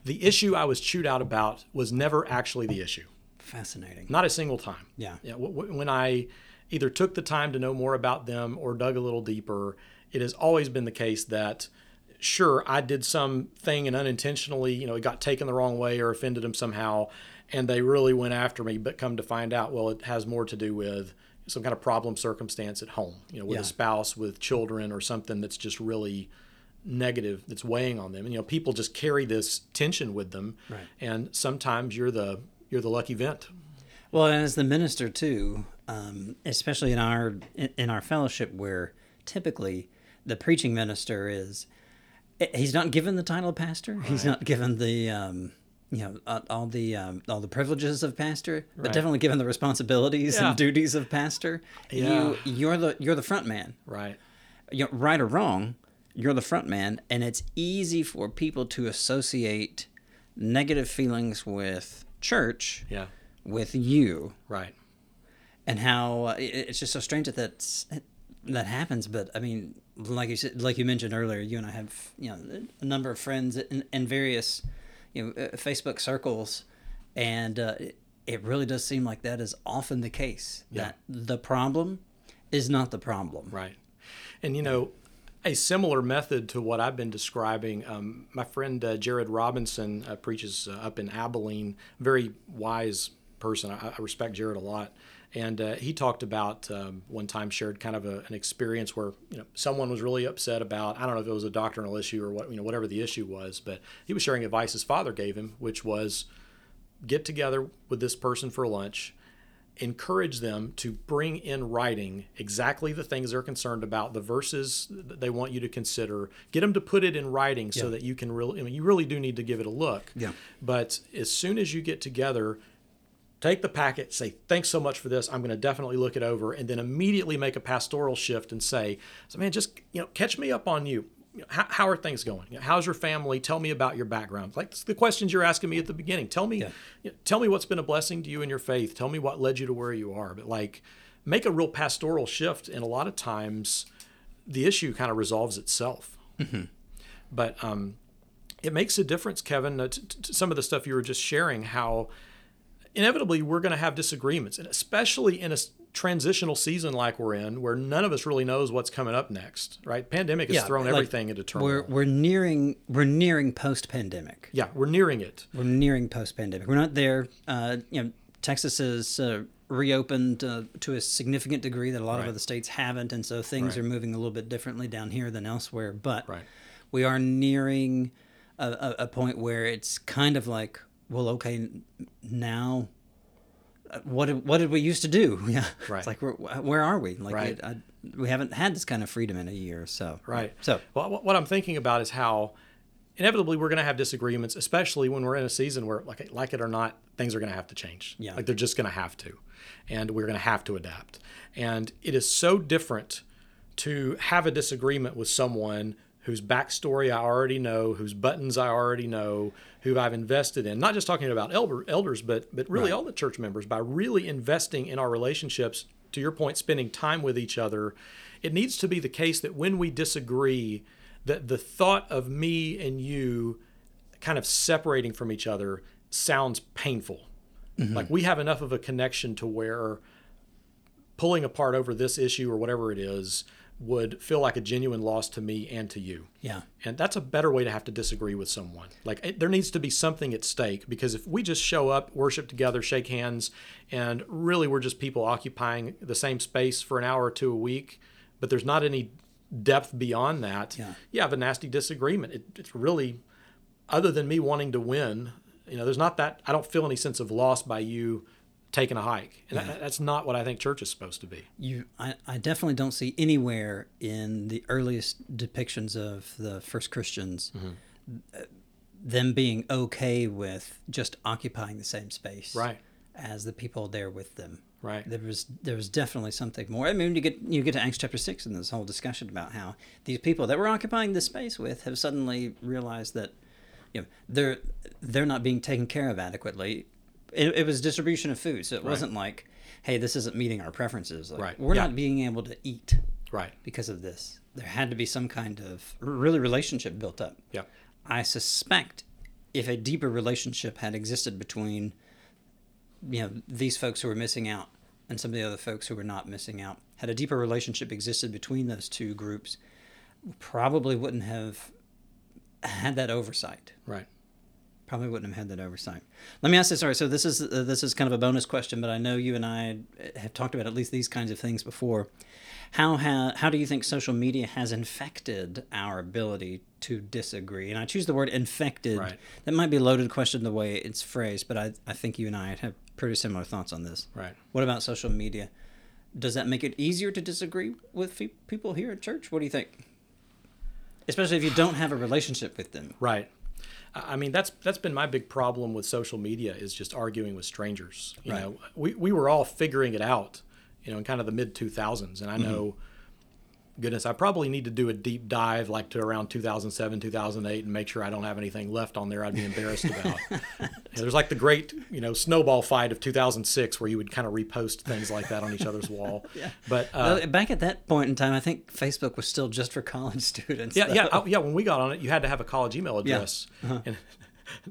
The issue I was chewed out about was never actually the issue. Fascinating. Not a single time. Yeah. Yeah. w- w- when I either took the time to know more about them or dug a little deeper, it has always been the case that, sure, I did something and unintentionally, you know, it got taken the wrong way or offended them somehow, and they really went after me. But come to find out, well, it has more to do with some kind of problem circumstance at home, you know, with Yeah. a spouse, with children, or something that's just really negative that's weighing on them. And you know, people just carry this tension with them, Right. and sometimes you're the you're the lucky vent. Well, and as the minister too, um, especially in our in, in our fellowship, where typically the preaching minister is, eh, he's not given the title of pastor. He's not given the um, you know uh, all the um, all the privileges of pastor, but Right. definitely given the responsibilities Yeah. and duties of pastor. Yeah. You you're the you're the front man. Right. you know, right or wrong, you're the front man, and it's easy for people to associate negative feelings with church Yeah. with you, Right. and how uh, it- it's just so strange that that's, that happens. But I mean, like you said, like you mentioned earlier, you and I have you know a number of friends in, in various you know uh, Facebook circles, and uh, it, it really does seem like that is often the case. Yeah. That the problem is not the problem. Right. And you know, a similar method to what I've been describing. Um, my friend uh, Jared Robinson uh, preaches uh, up in Abilene. Very wise person. I, I respect Jared a lot. And uh, he talked about um, one time shared kind of a, an experience where you know someone was really upset about I don't know if it was a doctrinal issue or what you know whatever the issue was, but he was sharing advice his father gave him, which was get together with this person for lunch encourage them to bring in writing exactly the things they're concerned about, the verses that they want you to consider. Get them to put it in writing so Yeah. that you can really, I mean, you really do need to give it a look. Yeah. But as soon as you get together, take the packet, say, thanks so much for this. I'm going to definitely look it over. And then immediately make a pastoral shift and say, so man, just, you know, catch me up on you. You know, How, how are things going? You know, how's your family? Tell me about your background. Like the questions you're asking me at the beginning. Tell me, Yeah. you know, tell me what's been a blessing to you in your faith. Tell me what led you to where you are. But like, make a real pastoral shift. And a lot of times, the issue kind of resolves itself. But um, it makes a difference, Kevin. Uh, t- t- some of the stuff you were just sharing, how inevitably we're going to have disagreements, and especially in a transitional season like we're in, where none of us really knows what's coming up next. Right? Pandemic has Yeah, thrown like, everything into turmoil. We're we're nearing we're nearing post pandemic. yeah, we're nearing it. We're nearing post pandemic. We're not there. Uh, you know, Texas has uh, reopened uh, to a significant degree that a lot Right. of other states haven't, and so things Right. are moving a little bit differently down here than elsewhere. But Right. we are nearing a, a, a point where it's kind of like, well, okay, now. uh, What did, what did we used to do? <laughs> Yeah, Right. It's like where where are we? Like Right. it, I, we haven't had this kind of freedom in a year or so. Right. So well, what I'm thinking about is how inevitably we're going to have disagreements, especially when we're in a season where, like, like it or not, things are going to have to change. Yeah. Like they're just going to have to, and we're going to have to adapt. And it is so different to have a disagreement with someone whose backstory I already know, whose buttons I already know, who I've invested in. Not just talking about elder, elders, but but really all the church members. By really investing in our relationships, to your point, spending time with each other, it needs to be the case that when we disagree, that the thought of me and you kind of separating from each other sounds painful. Mm-hmm. Like we have enough of a connection to where pulling apart over this issue or whatever it is would feel like a genuine loss to me and to you. Yeah. And that's a better way to have to disagree with someone. Like it, there needs to be something at stake because if we just show up, worship together, shake hands, and really we're just people occupying the same space for an hour or two a week, but there's not any depth beyond that, Yeah. you have a nasty disagreement. It, it's really, other than me wanting to win, you know, there's not that, I don't feel any sense of loss by you taking a hike. And that, that's not what I think church is supposed to be. You, I, I definitely don't see anywhere in the earliest depictions of the first Christians uh, them being okay with just occupying the same space Right. as the people there with them. Right. There was there was definitely something more. I mean, you get you get to Acts chapter six and this whole discussion about how these people that we're occupying this space with have suddenly realized that you know they're they're not being taken care of adequately. It, it was distribution of food, so it wasn't like, hey, this isn't meeting our preferences. Like, Right. We're Yeah. not being able to eat Right. because of this. There had to be some kind of really relationship built up. Yeah. I suspect if a deeper relationship had existed between you know these folks who were missing out and some of the other folks who were not missing out had a deeper relationship existed between those two groups probably wouldn't have had that oversight Right. Probably wouldn't have had that oversight. Let me ask this right so this is uh, this is kind of a bonus question but i know you and i have talked about at least these kinds of things before. How ha- how do you think social media has infected our ability to disagree? And i choose the word infected. Right. that might be a loaded question the way it's phrased but i, I think you and i have pretty similar thoughts on this. Right. what about social media? Does that make it easier to disagree with fe- people here at church? What do you think? Especially if you don't have a relationship with them. Right. I mean, that's that's been my big problem with social media is just arguing with strangers. You Right. know, we, we were all figuring it out, you know, in kind of the mid 2000s. And I mm-hmm. know, goodness, I probably need to do a deep dive like to around 2007, 2008 and make sure I don't have anything left on there I'd be embarrassed about. <laughs> There's like the great, you know, snowball fight of 2006 where you would kind of repost things like that on each other's wall. <laughs> yeah. But, uh, Well, back at that point in time, I think Facebook was still just for college <laughs> students. Yeah, though. yeah, oh, yeah. When we got on it, you had to have a college email address. Uh-huh. And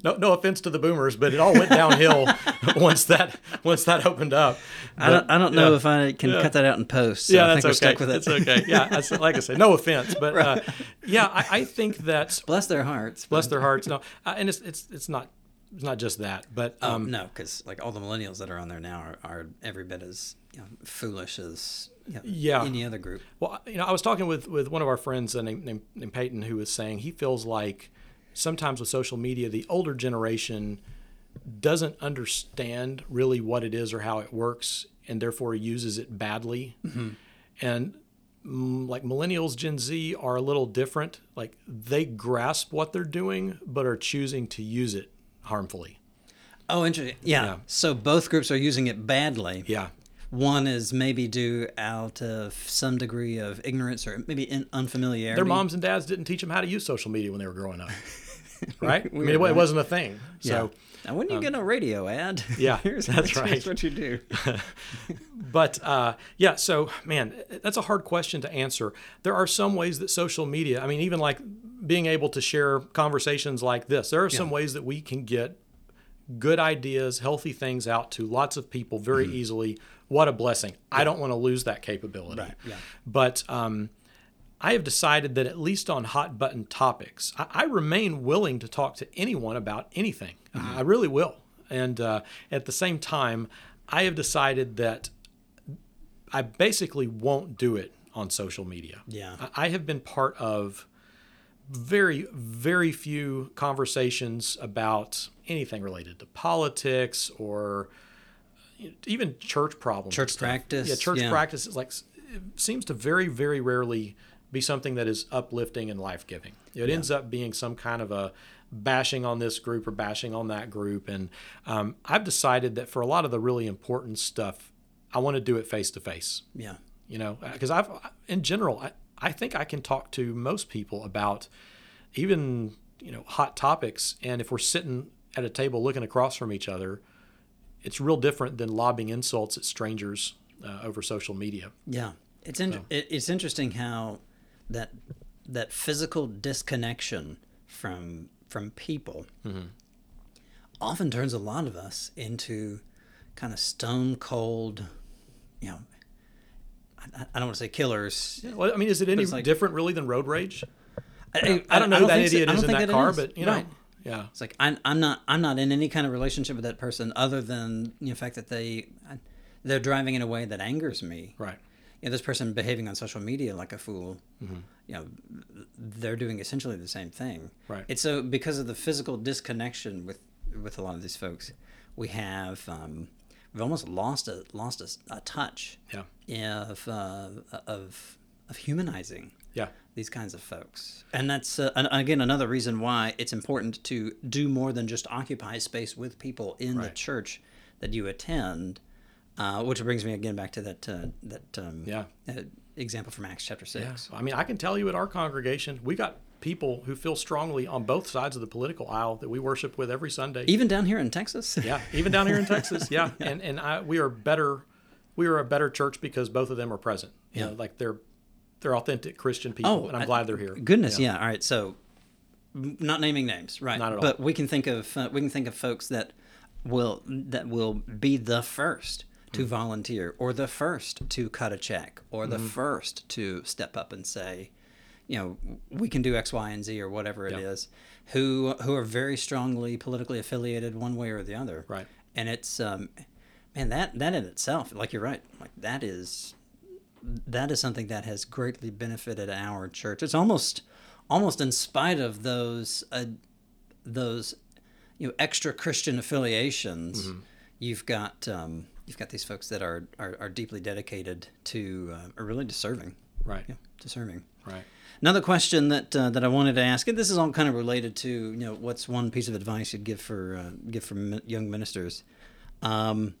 no, no offense to the boomers, but it all went downhill <laughs> once that once that opened up. I don't, I don't know yeah. if I can cut that out in post. So yeah, I that's okay. stuck with it. It's okay. Yeah, that's, like I said, no offense, but uh, yeah, I, I think that <laughs> Bless their hearts. bless their hearts. No, uh, and it's it's it's not it's not just that, but um, Um, no, because like all the millennials that are on there now are, are every bit as you know, foolish as you know, Yeah. any other group. Well, you know, I was talking with, with one of our friends uh, named, named, named Peyton who was saying he feels like sometimes with social media, the older generation doesn't understand really what it is or how it works and therefore uses it badly. And mm, like millennials, Gen Z are a little different. Like they grasp what they're doing, but are choosing to use it harmfully. Oh, interesting. Yeah. Yeah. So both groups are using it badly. Yeah. One is maybe due out of some degree of ignorance or maybe unfamiliarity. Their moms and dads didn't teach them how to use social media when they were growing up. <laughs> <laughs> Right? <laughs> I mean, it, it wasn't a thing. So, Now, when you get a radio ad, <laughs> yeah, here's, that's here's right. what you do. but uh, yeah, so man, that's a hard question to answer. There are some ways that social media, I mean, even like being able to share conversations like this, there are some ways that we can get good ideas, healthy things out to lots of people very easily. What a blessing. I don't want to lose that capability. Right, yeah. But um, I have decided that at least on hot button topics, I, I remain willing to talk to anyone about anything. I really will. And uh, at the same time, I have decided that I basically won't do it on social media. Yeah. I I have been part of very, very few conversations about anything related to politics or even church problems. Church practice, Yeah, church yeah. practice is like it seems to very, very rarely be something that is uplifting and life giving. It ends up being some kind of a bashing on this group or bashing on that group. And um, I've decided that for a lot of the really important stuff, I want to do it face to face Yeah. you know because i've in general I, I think I can talk to most people about even you know hot topics, and if we're sitting at a table looking across from each other, it's real different than lobbing insults at strangers uh, over social media. Yeah, it's in, it, it's interesting how that that physical disconnection from from people mm-hmm. often turns a lot of us into kind of stone cold, you know. I, I don't want to say killers. Well, I mean, is it any like- different really than road rage? I, I don't know who that think so- idiot I is don't in think that car, is. but you know, Right. yeah, It's like I'm, I'm not I'm not in any kind of relationship with that person other than you know, the fact that they they're driving in a way that angers me. right, You know, this person behaving on social media like a fool. You know, they're doing essentially the same thing. Right. It's so because of the physical disconnection with with a lot of these folks, we have um, we've almost lost a lost a, a touch yeah, of uh, of of humanizing yeah, these kinds of folks. And that's, uh, and again, another reason why it's important to do more than just occupy space with people in the church that you attend. Uh, which brings me again back to that uh, that um, Yeah. uh, example from Acts chapter six. yeah. I mean, I can tell you at our congregation, we got people who feel strongly on both sides of the political aisle that we worship with every Sunday. Even down here in Texas. <laughs> Yeah, even down here in Texas. <laughs> Yeah, and and I, we are better. We are a better church because both of them are present. You Yeah. know, like they're they're authentic Christian people, Oh, and I'm I- glad they're here. Goodness, yeah. All right, so not naming names, right? Not at all. But we can think of uh, we can think of folks that will that will be the first to Mm-hmm. volunteer, or the first to cut a check, or the Mm-hmm. first to step up and say, you know, we can do X, Y, and Z, or whatever it Yeah. is, who who are very strongly politically affiliated one way or the other, Right. And it's um, man, that that in itself, like you're right, like that is that is something that has greatly benefited our church. It's almost almost in spite of those uh, those you know extra Christian affiliations. You've got um, you've got these folks that are are, are deeply dedicated to uh, are really to serving, Right, yeah, to serving. right. Another question that uh, that I wanted to ask, and this is all kind of related to you know what's one piece of advice you'd give for uh, give for mi- young ministers, um,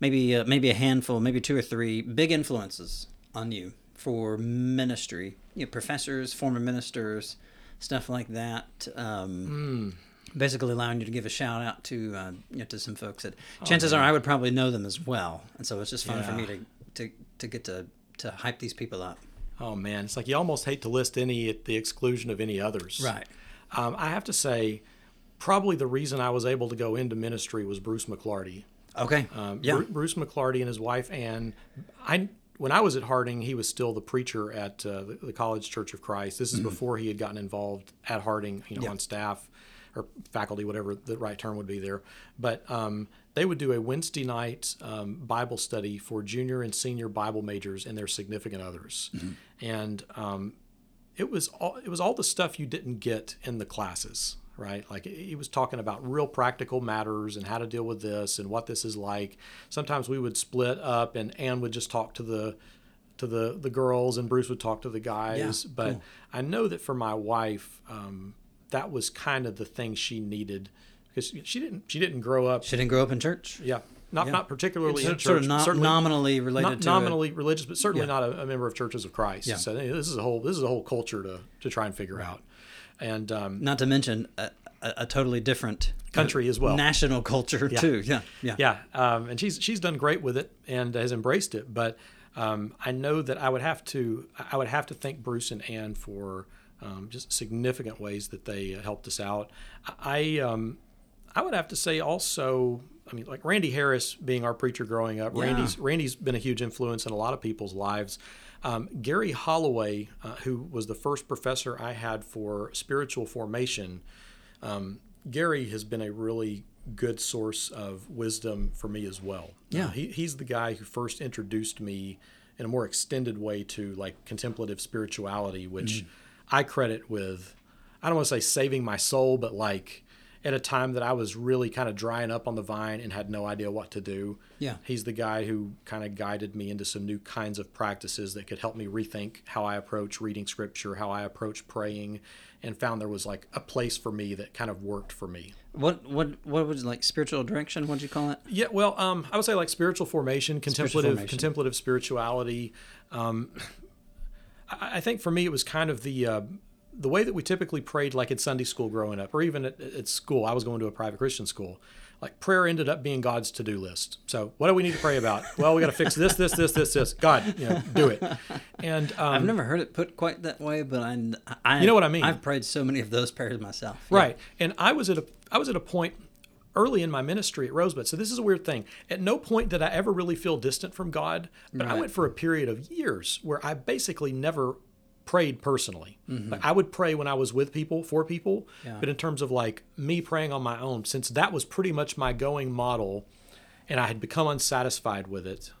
maybe uh, maybe a handful, maybe two or three big influences on you for ministry. You know, professors, former ministers, stuff like that. Um, Basically, allowing you to give a shout out to uh, you know, to some folks that chances are I would probably know them as well, and so it's just fun for me to, to to get to to hype these people up. Oh man, it's like you almost hate to list any at the exclusion of any others. Right. Um, I have to say, probably the reason I was able to go into ministry was Bruce McLarty. Okay. Um, yeah. Bru- Bruce McLarty and his wife Ann. I when I was at Harding, he was still the preacher at uh, the, the College Church of Christ. This is before he had gotten involved at Harding, you know, Mm-hmm. Yeah. on staff or faculty, whatever the right term would be there. But um, they would do a Wednesday night um, Bible study for junior and senior Bible majors and their significant others, Mm-hmm. and um, it was all it was all the stuff you didn't get in the classes right like he was talking about real practical matters and how to deal with this and what this is like sometimes we would split up and anne would just talk to the to the the girls and bruce would talk to the guys Yeah, but cool. i know that for my wife um, that was kind of the thing she needed because she didn't she didn't grow up She didn't grow up in church. yeah not not particularly in Sort- church of no- certainly nominally related not nominally religious, but certainly Yeah. not a, a member of Churches of Christ. Yeah. So this is a whole this is a whole culture to to try and figure out, and um, Not to mention a, a, a totally different Country as well. national culture too. Yeah, yeah, yeah, um, and she's she's done great with it and has embraced it. But um, I know that I would have to I would have to thank Bruce and Anne for um, just significant ways that they uh, helped us out. I um, I would have to say also. I mean, like Randy Harris being our preacher growing up, Yeah. Randy's Randy's been a huge influence in a lot of people's lives. Um, Gary Holloway, uh, who was the first professor I had for spiritual formation, um, Gary has been a really good source of wisdom for me as well. Yeah. Uh, he, he's the guy who first introduced me in a more extended way to like contemplative spirituality, which Mm. I credit with, I don't want to say saving my soul, but like at a time that I was really kind of drying up on the vine and had no idea what to do. Yeah. He's the guy who kind of guided me into some new kinds of practices that could help me rethink how I approach reading scripture, how I approach praying, and found there was like a place for me that kind of worked for me. What what what was like spiritual direction? What'd you call it? Yeah, well, um, I would say like spiritual formation, contemplative, formation. contemplative spirituality. Um, I, think for me it was kind of the uh, the way that we typically prayed, like in Sunday school growing up, or even at, at school. I was going to a private Christian school. Like prayer ended up being God's to do list. So what do we need to pray about? well, we got to fix this, this, this, this, this. God, you know, do it. And um, I've never heard it put quite that way, but I, I, You know what I mean? I've prayed so many of those prayers myself. Right. And I was at a I was at a point early in my ministry at Rosebud. So this is a weird thing. At no point did I ever really feel distant from God, but I went for a period of years where I basically never prayed personally. Like I would pray when I was with people, for people, Yeah. but in terms of like me praying on my own, since that was pretty much my going model and I had become unsatisfied with it,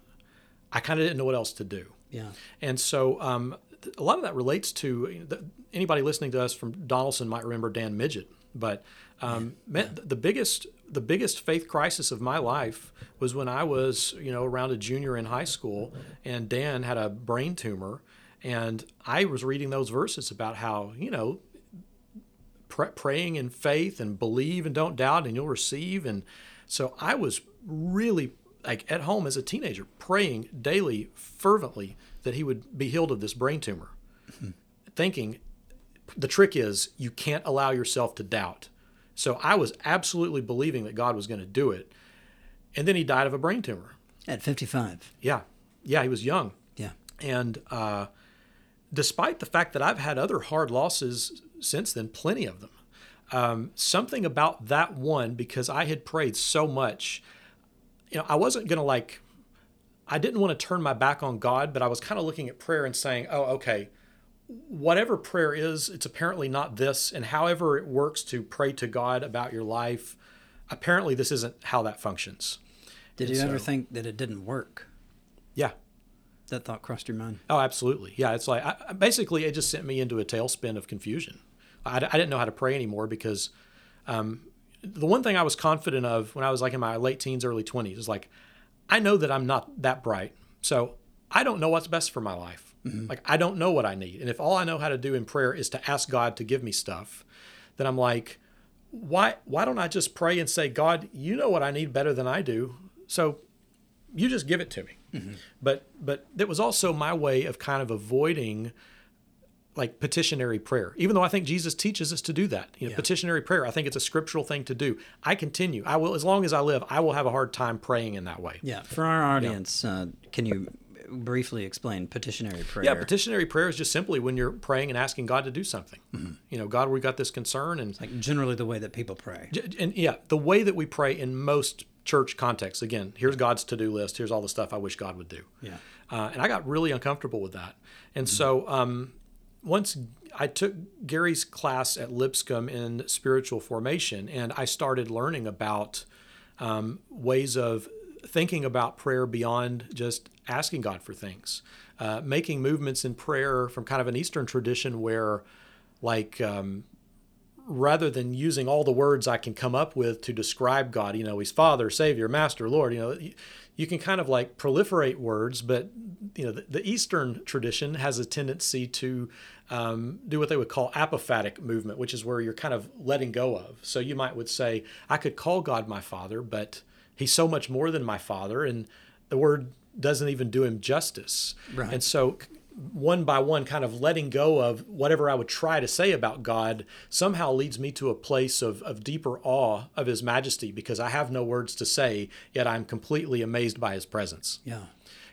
I kind of didn't know what else to do. Yeah. And so um, a lot of that relates to the, anybody listening to us from Donelson might remember Dan Midget, but um, man, the biggest the biggest faith crisis of my life was when I was you know around a junior in high school, and Dan had a brain tumor, and I was reading those verses about how you know pr- praying in faith and believe and don't doubt and you'll receive. And so i was really like at home as a teenager praying daily fervently that he would be healed of this brain tumor hmm. thinking the trick is you can't allow yourself to doubt so i was absolutely believing that god was going to do it and then he died of a brain tumor At 55. yeah yeah he was young Yeah. and uh, despite the fact that I've had other hard losses since then, plenty of them, um, something about that one, because I had prayed so much, you know, I wasn't going to like, I didn't want to turn my back on God, but I was kind of looking at prayer and saying, oh, okay, whatever prayer is, it's apparently not this. And however it works to pray to God about your life, apparently this isn't how that functions. Did And you ever think that it didn't work? Yeah. That thought crossed your mind? Oh, absolutely. Yeah, it's like I, I- basically it just sent me into a tailspin of confusion. I, I didn't know how to pray anymore because um, the one thing I was confident of when I was like in my late teens, early 20s is like, I know that I'm not that bright. So I don't know what's best for my life. Like, I don't know what I need. And if all I know how to do in prayer is to ask God to give me stuff, then I'm like, why, why don't I just pray and say, God, you know what I need better than I do. So you just give it to me. But but that was also my way of kind of avoiding like petitionary prayer. Even though I think Jesus teaches us to do that. You know, Yeah. petitionary prayer, I think it's a scriptural thing to do. I continue. I will as long as I live, I will have a hard time praying in that way. Yeah. For our audience, uh, can you briefly explain petitionary prayer? Yeah, petitionary prayer is just simply when you're praying and asking God to do something. You know, God, we got this concern and like generally the way that people pray. and yeah, the way that we pray in most church contexts. Again, here's God's to-do list. Here's all the stuff I wish God would do. Yeah. Uh, and I got really uncomfortable with that. And so um, once I took Gary's class at Lipscomb in spiritual formation, and I started learning about um, ways of thinking about prayer beyond just asking God for things, uh, making movements in prayer from kind of an Eastern tradition where, like, um, rather than using all the words I can come up with to describe God, you know, He's Father, Savior, Master, Lord, you know, you, you can kind of like proliferate words, but, you know, the, the Eastern tradition has a tendency to um, do what they would call apophatic movement, which is where you're kind of letting go of. So you might would say, I could call God my Father, but He's so much more than my Father, and the word doesn't even do Him justice. Right. And so one by one, kind of letting go of whatever I would try to say about God somehow leads me to a place of, of deeper awe of His majesty because I have no words to say, yet I'm completely amazed by His presence. Yeah.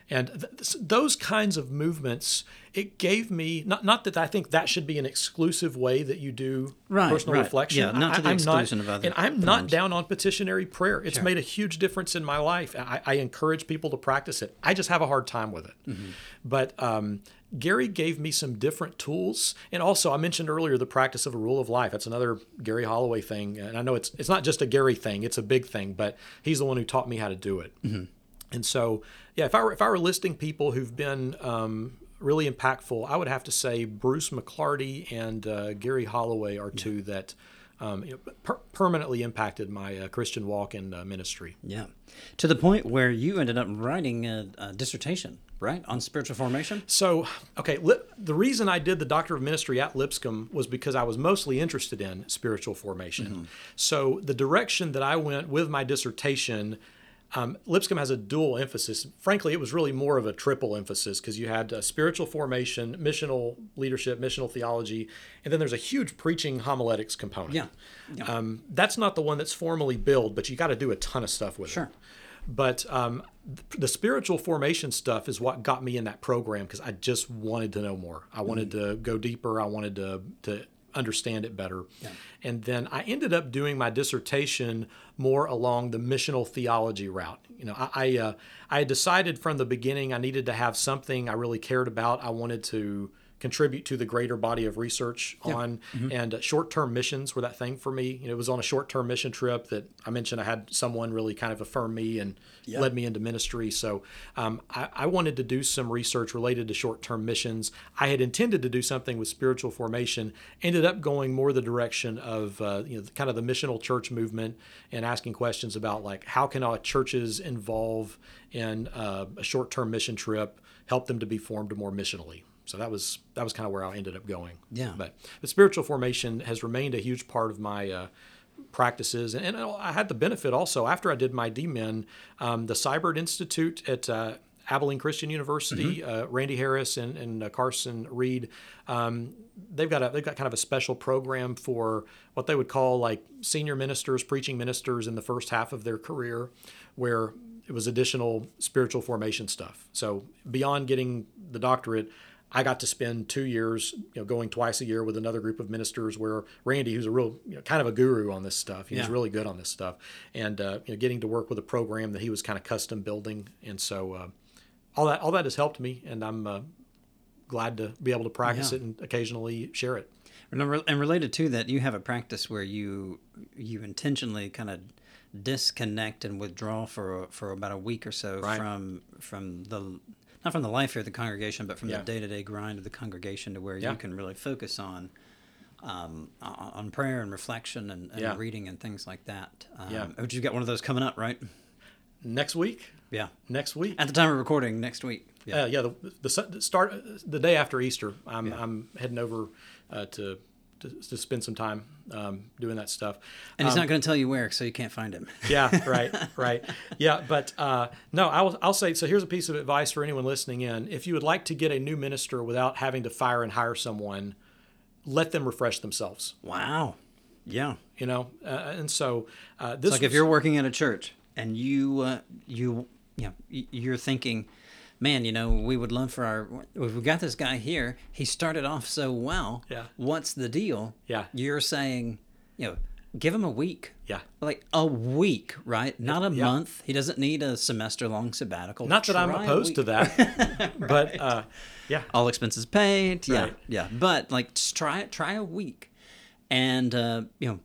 And th- th- those kinds of movements, it gave me not not that I think that should be an exclusive way that you do Right, personal right. reflection. Yeah, not to the I'm exclusion of other And I'm not forms. down on petitionary prayer. It's made a huge difference in my life. I, I encourage people to practice it. I just have a hard time with it. Mm-hmm. But um, Gary gave me some different tools, and also I mentioned earlier the practice of a rule of life. That's another Gary Holloway thing, and I know it's it's not just a Gary thing; it's a big thing. But he's the one who taught me how to do it. And so, yeah, if I were if I were listing people who've been um, really impactful, I would have to say Bruce McLarty and uh, Gary Holloway are two that um, you know, per- permanently impacted my uh, Christian walk and uh, ministry. Yeah. To the point where you ended up writing a, a dissertation, right, on spiritual formation? So, okay, Lip, the reason I did the Doctor of Ministry at Lipscomb was because I was mostly interested in spiritual formation. So, the direction that I went with my dissertation um, Lipscomb has a dual emphasis. Frankly, it was really more of a triple emphasis because you had uh, spiritual formation, missional leadership, missional theology, and then there's a huge preaching homiletics component. Yeah. yeah. Um, that's not the one that's formally billed, but you got to do a ton of stuff with sure. it. But um, th- the spiritual formation stuff is what got me in that program because I just wanted to know more. I wanted mm-hmm. to go deeper. I wanted to to understand it better. Yeah. And then I ended up doing my dissertation more along the missional theology route. You know, I I, uh, I decided from the beginning I needed to have something I really cared about. I wanted to contribute to the greater body of research yeah. on mm-hmm. and uh, short-term missions were that thing for me you know, it was on a short-term mission trip that i mentioned i had someone really kind of affirm me and yeah. led me into ministry so um, I, I, wanted to do some research related to short-term missions i had intended to do something with spiritual formation ended up going more the direction of uh, you know kind of the missional church movement and asking questions about like how can our churches involve in uh, a short-term mission trip help them to be formed more missionally so that was that was kind of where I ended up going. Yeah. But the spiritual formation has remained a huge part of my uh, practices, and, and, I had the benefit also after I did my DMin, um, the Siburt Institute at uh, Abilene Christian University, mm-hmm. uh, Randy Harris and, and uh, Carson Reed. Um, they've got a they've got kind of a special program for what they would call like senior ministers, preaching ministers in the first half of their career, where it was additional spiritual formation stuff. So beyond getting the doctorate, I got to spend two years, you know, going twice a year with another group of ministers. Where Randy, who's a real, you know, kind of a guru on this stuff, he's yeah. really good on this stuff, and uh, you know, getting to work with a program that he was kind of custom building, and so uh, all that all that has helped me, and I'm uh, glad to be able to practice yeah. it and occasionally share it. And related to that, you have a practice where you you intentionally kind of disconnect and withdraw for for about a week or so right. from from the not from the life here of the congregation, but from yeah. the day to day grind of the congregation to where yeah. you can really focus on um, on prayer and reflection and, and yeah. reading and things like that. Um, yeah. But you got one of those coming up, right? Next week. Yeah. Next week. At the time of recording, next week. Yeah. Uh, yeah. The, the start the day after Easter. I'm I'm heading over uh, to to, to spend some time um, doing that stuff. And he's um, not going to tell you where, so you can't find him. <laughs> yeah, right, right. Yeah, but uh, no, I'll, I'll say so. Here's a piece of advice for anyone listening in: if you would like to get a new minister without having to fire and hire someone, let them refresh themselves. Wow. Yeah. You know, uh, and so uh, this it's like was, if you're working at a church and you uh, you you know you're thinking man, you know, we would love for our. We've got this guy here. He started off so well. Yeah. What's the deal? Yeah. You're saying, you know, give him a week. Yeah. Like a week, right? Not a yeah. month. He doesn't need a semester long sabbatical. Not that I'm opposed to that. <laughs> <laughs> right. But uh, yeah. All expenses paid. Yeah. Right. Yeah. But like just try it, try a week. And uh, you know,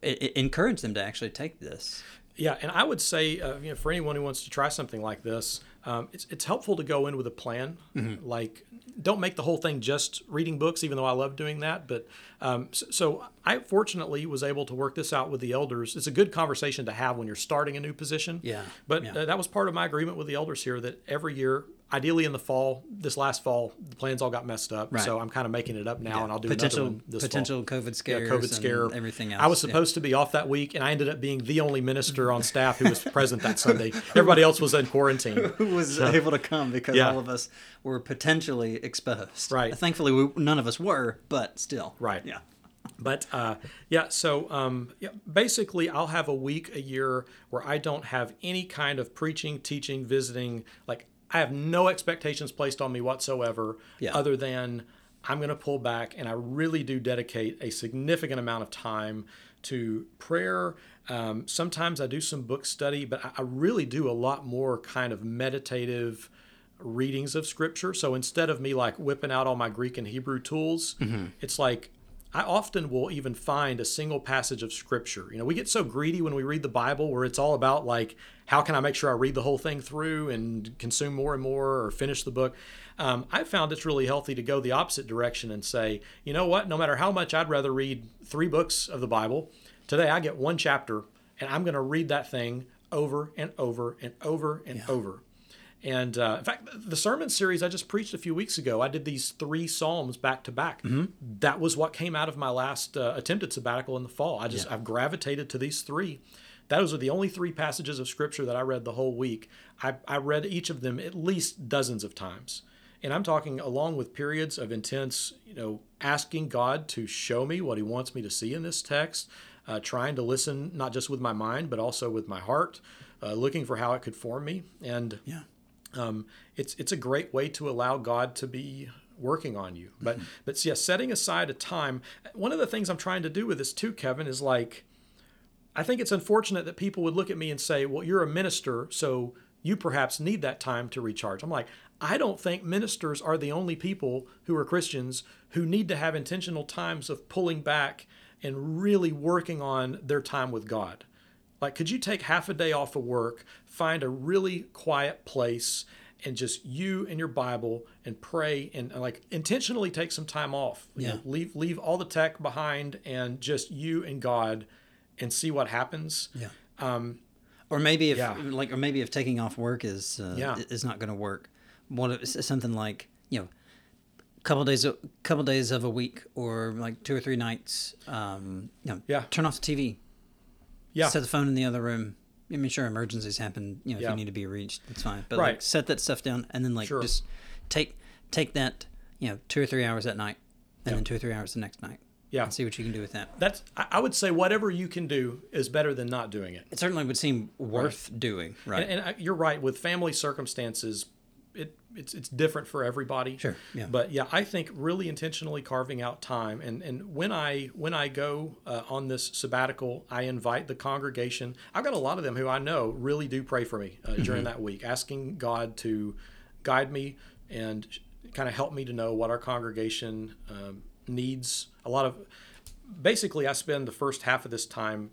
it, it encourage them to actually take this. Yeah, and I would say, uh, you know, for anyone who wants to try something like this, um, it's, it's helpful to go in with a plan. Mm-hmm. Like, don't make the whole thing just reading books, even though I love doing that. But um, so, so, I fortunately was able to work this out with the elders. It's a good conversation to have when you're starting a new position. Yeah. But yeah. Uh, that was part of my agreement with the elders here that every year ideally in the fall. This last fall, the plans all got messed up, right. so I'm kind of making it up now, yeah. and I'll do potential another one this potential fall. COVID scare, yeah, COVID scare, everything else. I was supposed yeah. to be off that week, and I ended up being the only minister on staff who was present that Sunday. Everybody else was in quarantine. <laughs> who was so, able to come because all of us were potentially exposed. Right. Thankfully, we, none of us were, but still. Right. Yeah. But uh, yeah, so um, yeah, basically, I'll have a week a year where I don't have any kind of preaching, teaching, visiting. Like I have no expectations placed on me whatsoever, yeah. other than I'm going to pull back and I really do dedicate a significant amount of time to prayer. Um, sometimes I do some book study, but I really do a lot more kind of meditative readings of scripture. So instead of me like whipping out all my Greek and Hebrew tools, mm-hmm. it's like I often will even find a single passage of scripture. You know, we get so greedy when we read the Bible where it's all about like, how can I make sure I read the whole thing through and consume more and more or finish the book? Um, I found it's really healthy to go the opposite direction and say, you know what, no matter how much I'd rather read three books of the Bible, today I get one chapter and I'm going to read that thing over and over and over and yeah. over. And uh, in fact, the sermon series I just preached a few weeks ago, I did these three psalms back to back. Mm-hmm. That was what came out of my last uh, attempted sabbatical in the fall. I just yeah. I've gravitated to these three those are the only three passages of scripture that I read the whole week. I, I read each of them at least dozens of times. And I'm talking along with periods of intense, you know, asking God to show me what He wants me to see in this text, uh, trying to listen not just with my mind, but also with my heart, uh, looking for how it could form me. And Yeah. um, it's it's a great way to allow God to be working on you. But but yeah, setting aside a time. One of the things I'm trying to do with this too, Kevin, is like I think it's unfortunate that people would look at me and say, "Well, you're a minister, so you perhaps need that time to recharge." I'm like, I don't think ministers are the only people who are Christians who need to have intentional times of pulling back and really working on their time with God. Like, could you take half a day off of work, find a really quiet place, and just you and your Bible and pray and uh, like intentionally take some time off? You Yeah. know, leave leave all the tech behind and just you and God, and see what happens. Yeah. Um, Or maybe if Yeah. like, or maybe if taking off work is uh, Yeah. is not going to work, what if something like you know, couple days, a couple days of a week, or like two or three nights. Um, you know, Yeah. turn off the TV, yeah. set the phone in the other room. I mean, sure, emergencies happen. You know, if Yeah. you need to be reached, it's fine. But Right. like, set that stuff down, and then like Sure. just take take that you know two or three hours at night, and Yeah. then two or three hours the next night. Yeah. and see what you can do with that. That's I would say whatever you can do is better than not doing it. It certainly would seem worth doing, right? And, and I- you're right with family circumstances. It, it's it's different for everybody. Sure, yeah. But yeah, I think really intentionally carving out time, and and when I when I go uh, on this sabbatical, I invite the congregation. I've got a lot of them who I know really do pray for me uh, Mm-hmm. during that week, asking God to guide me and kind of help me to know what our congregation um, needs. A lot of basically, I spend the first half of this time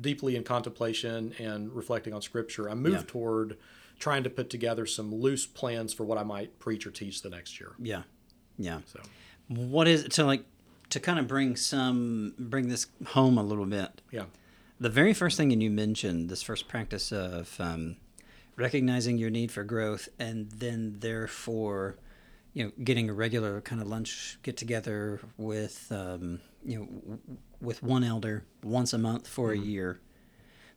deeply in contemplation and reflecting on scripture. I move Yeah. toward trying to put together some loose plans for what I might preach or teach the next year. yeah, yeah. So, What is to like to kind of bring some bring this home a little bit? yeah. The very first thing and you mentioned, this first practice of um, recognizing your need for growth, and then therefore, you know, getting a regular kind of lunch get together with um, you know w- with one elder once a month for a year.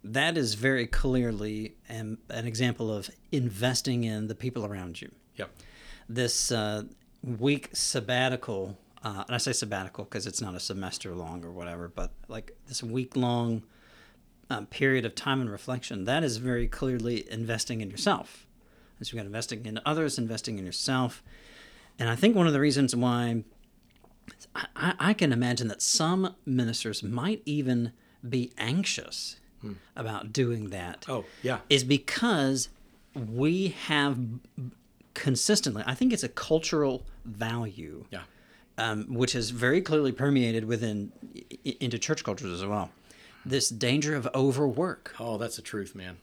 That is very clearly an, an example of investing in the people around you Yeah. this uh, week sabbatical, uh, and I say sabbatical because it's not a semester long or whatever, but like this week long um, period of time and reflection, that is very clearly investing in yourself. So you got investing in others, investing in yourself. And I think one of the reasons why I- I, can imagine that some ministers might even be anxious about doing that Oh, yeah. is because we have consistently, I think it's a cultural value, Yeah. um, which is very clearly permeated within into church cultures as well. This danger of overwork. Oh, that's the truth, man.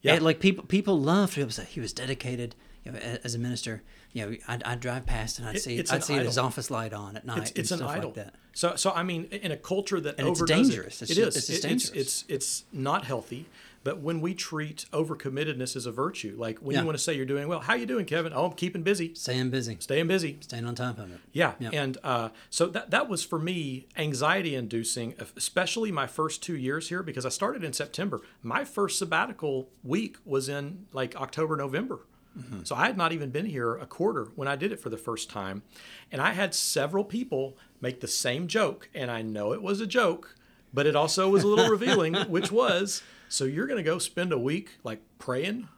Yeah. Like people people love to be to say he was dedicated. You know, as a minister, you know, I'd, I'd drive past and I'd It- see it's I'd see his office light on at night. It's, it's an idol. Like that. So, so I mean, in a culture that And it's dangerous. it, It's it just- it's dangerous. It's, it's not healthy. But when we treat overcommittedness as a virtue, like when Yeah. you want to say you're doing well, how you doing, Kevin? Oh, I'm keeping busy, Staying busy, staying busy. staying on top of it. Yeah, Yeah. and uh, so that that was for me anxiety inducing, especially my first two years here because I started in September. My first sabbatical week was in like October, November. Mm-hmm. So I had not even been here a quarter when I did it for the first time, and I had several people make the same joke, and I know it was a joke, but it also was a little <laughs> revealing, which was, so you're going to go spend a week like praying,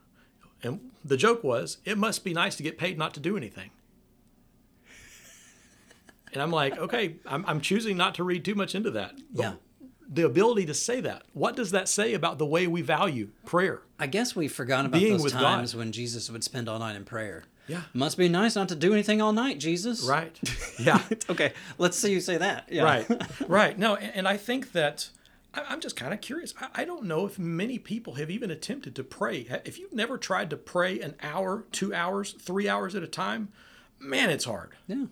and the joke was, it must be nice to get paid not to do anything. And I'm like, okay, I'm, I'm choosing not to read too much into that. Yeah. The ability to say that. What does that say about the way we value prayer? I guess we forgot about Being those with God. times when Jesus would spend all night in prayer. Yeah. Must be nice not to do anything all night, Jesus. Right. <laughs> Yeah. okay, let's see you say that. Yeah. right. <laughs> Right. No, and, and I think that I- I'm just kind of curious. I, I don't know if many people have even attempted to pray. If you've never tried to pray an hour, two hours, three hours at a time, man, it's hard. yeah.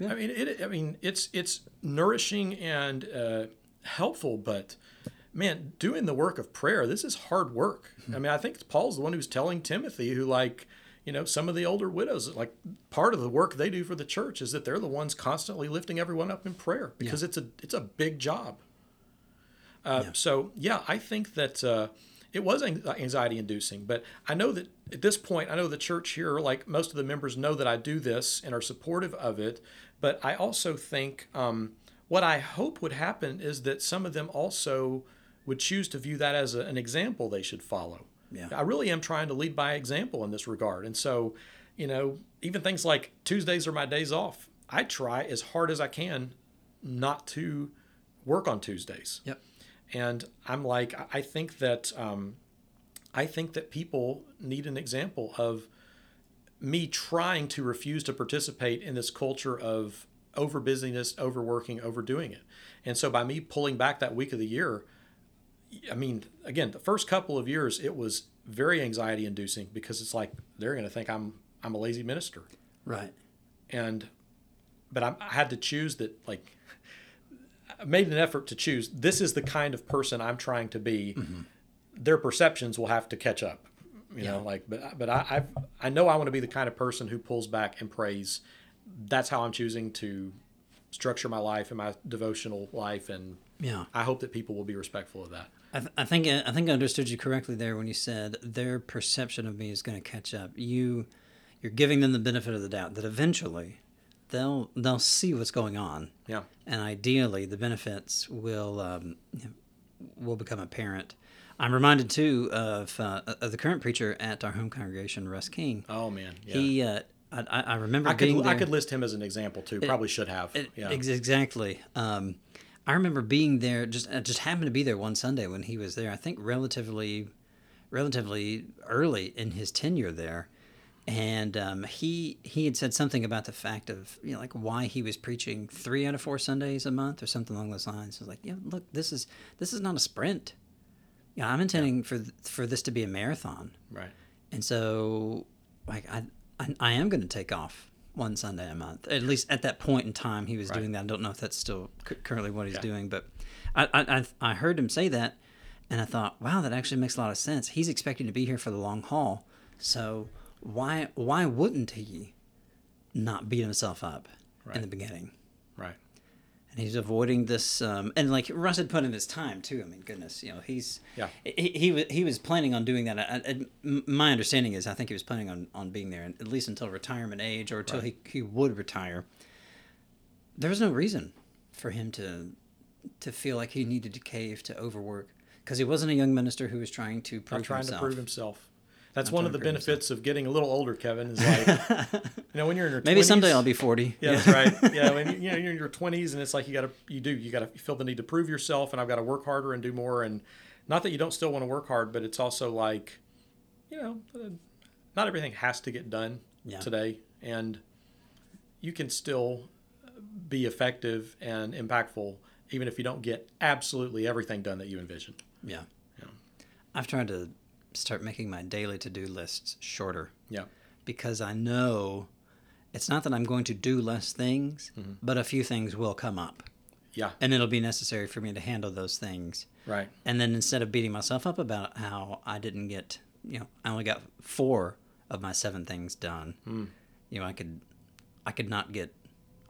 I mean, it. I mean, it's it's nourishing and uh, helpful, but man, doing the work of prayer, this is hard work. I mean, I think Paul's the one who's telling Timothy, who like, you know, some of the older widows, like part of the work they do for the church is that they're the ones constantly lifting everyone up in prayer because it's a it's a big job. Uh, So yeah, I think that uh, it was anxiety inducing. But I know that at this point, I know the church here, like most of the members, know that I do this and are supportive of it. But I also think um, what I hope would happen is that some of them also would choose to view that as a, an example they should follow. Yeah. I really am trying to lead by example in this regard. And so, you know, even things like Tuesdays are my days off. I try as hard as I can not to work on Tuesdays. Yep. And I'm like, I- I think that um, I think that people need an example of me trying to refuse to participate in this culture of over busyness, overworking, overdoing it. And so by me pulling back that week of the year, I mean, again, the first couple of years it was very anxiety inducing because it's like they're going to think I'm I'm a lazy minister Right. and but I, I had to choose that like I made an effort to choose this is the kind of person I'm trying to be mm-hmm. their perceptions will have to catch up you know like but but I I've, I know I want to be the kind of person who pulls back and prays that's how I'm choosing to structure my life and my devotional life and Yeah. I hope that people will be respectful of that I, th- I think I think I understood you correctly there when you said their perception of me is going to catch up. You you're giving them the benefit of the doubt that eventually they'll they'll see what's going on, yeah and ideally the benefits will um, will become apparent. I'm reminded too of, uh, of the current preacher at our home congregation, Russ King. oh man yeah He uh, I, I remember I being could there. I could list him as an example too probably should have It- yeah ex- exactly. Um, I remember being there. Just I just happened to be there one Sunday when he was there. I think relatively, relatively early in his tenure there, and um, he he had said something about the fact of you know like why he was preaching three out of four Sundays a month or something along those lines. I was like, yeah, look, this is this is not a sprint. Yeah, I'm intending for th- for this to be a marathon. right And so, like, I, I, I am going to take off one Sunday a month. At least at that point in time, he was doing that. I don't know if that's still c- currently what he's Yeah. doing, but I, I, I, I heard him say that, and I thought, wow, that actually makes a lot of sense. He's expecting to be here for the long haul, so why, why wouldn't he not beat himself up in the beginning? Right and he's avoiding this um, and like russ had put in his time too i mean goodness you know he's Yeah. he, he, was, he was planning on doing that I, I, my understanding is i think he was planning on, on being there at least until retirement age or until he, he would retire there was no reason for him to to feel like he needed to cave to overwork because he wasn't a young minister who was trying to prove Not trying himself. to prove himself. That's Not one of the benefits of getting a little older, Kevin. Is like, <laughs> you know, when you're in your maybe 20s, someday i'll be 40 Yeah, that's right. Yeah, when <laughs> you, know you're in your 20s, and it's like you got to, you do, you got to feel the need to prove yourself, and I've got to work harder and do more. And not that you don't still want to work hard, but it's also like, you know, uh, not everything has to get done Yeah. today, and you can still be effective and impactful even if you don't get absolutely everything done that you envision. yeah Yeah. i've tried to start making my daily to-do lists shorter Yeah. because I know it's not that I'm going to do less things, Mm-hmm. but a few things will come up. Yeah. And it'll be necessary for me to handle those things. Right. And then instead of beating myself up about how I didn't get, you know, I only got four of my seven things done, Hmm. you know, I could, I could not get,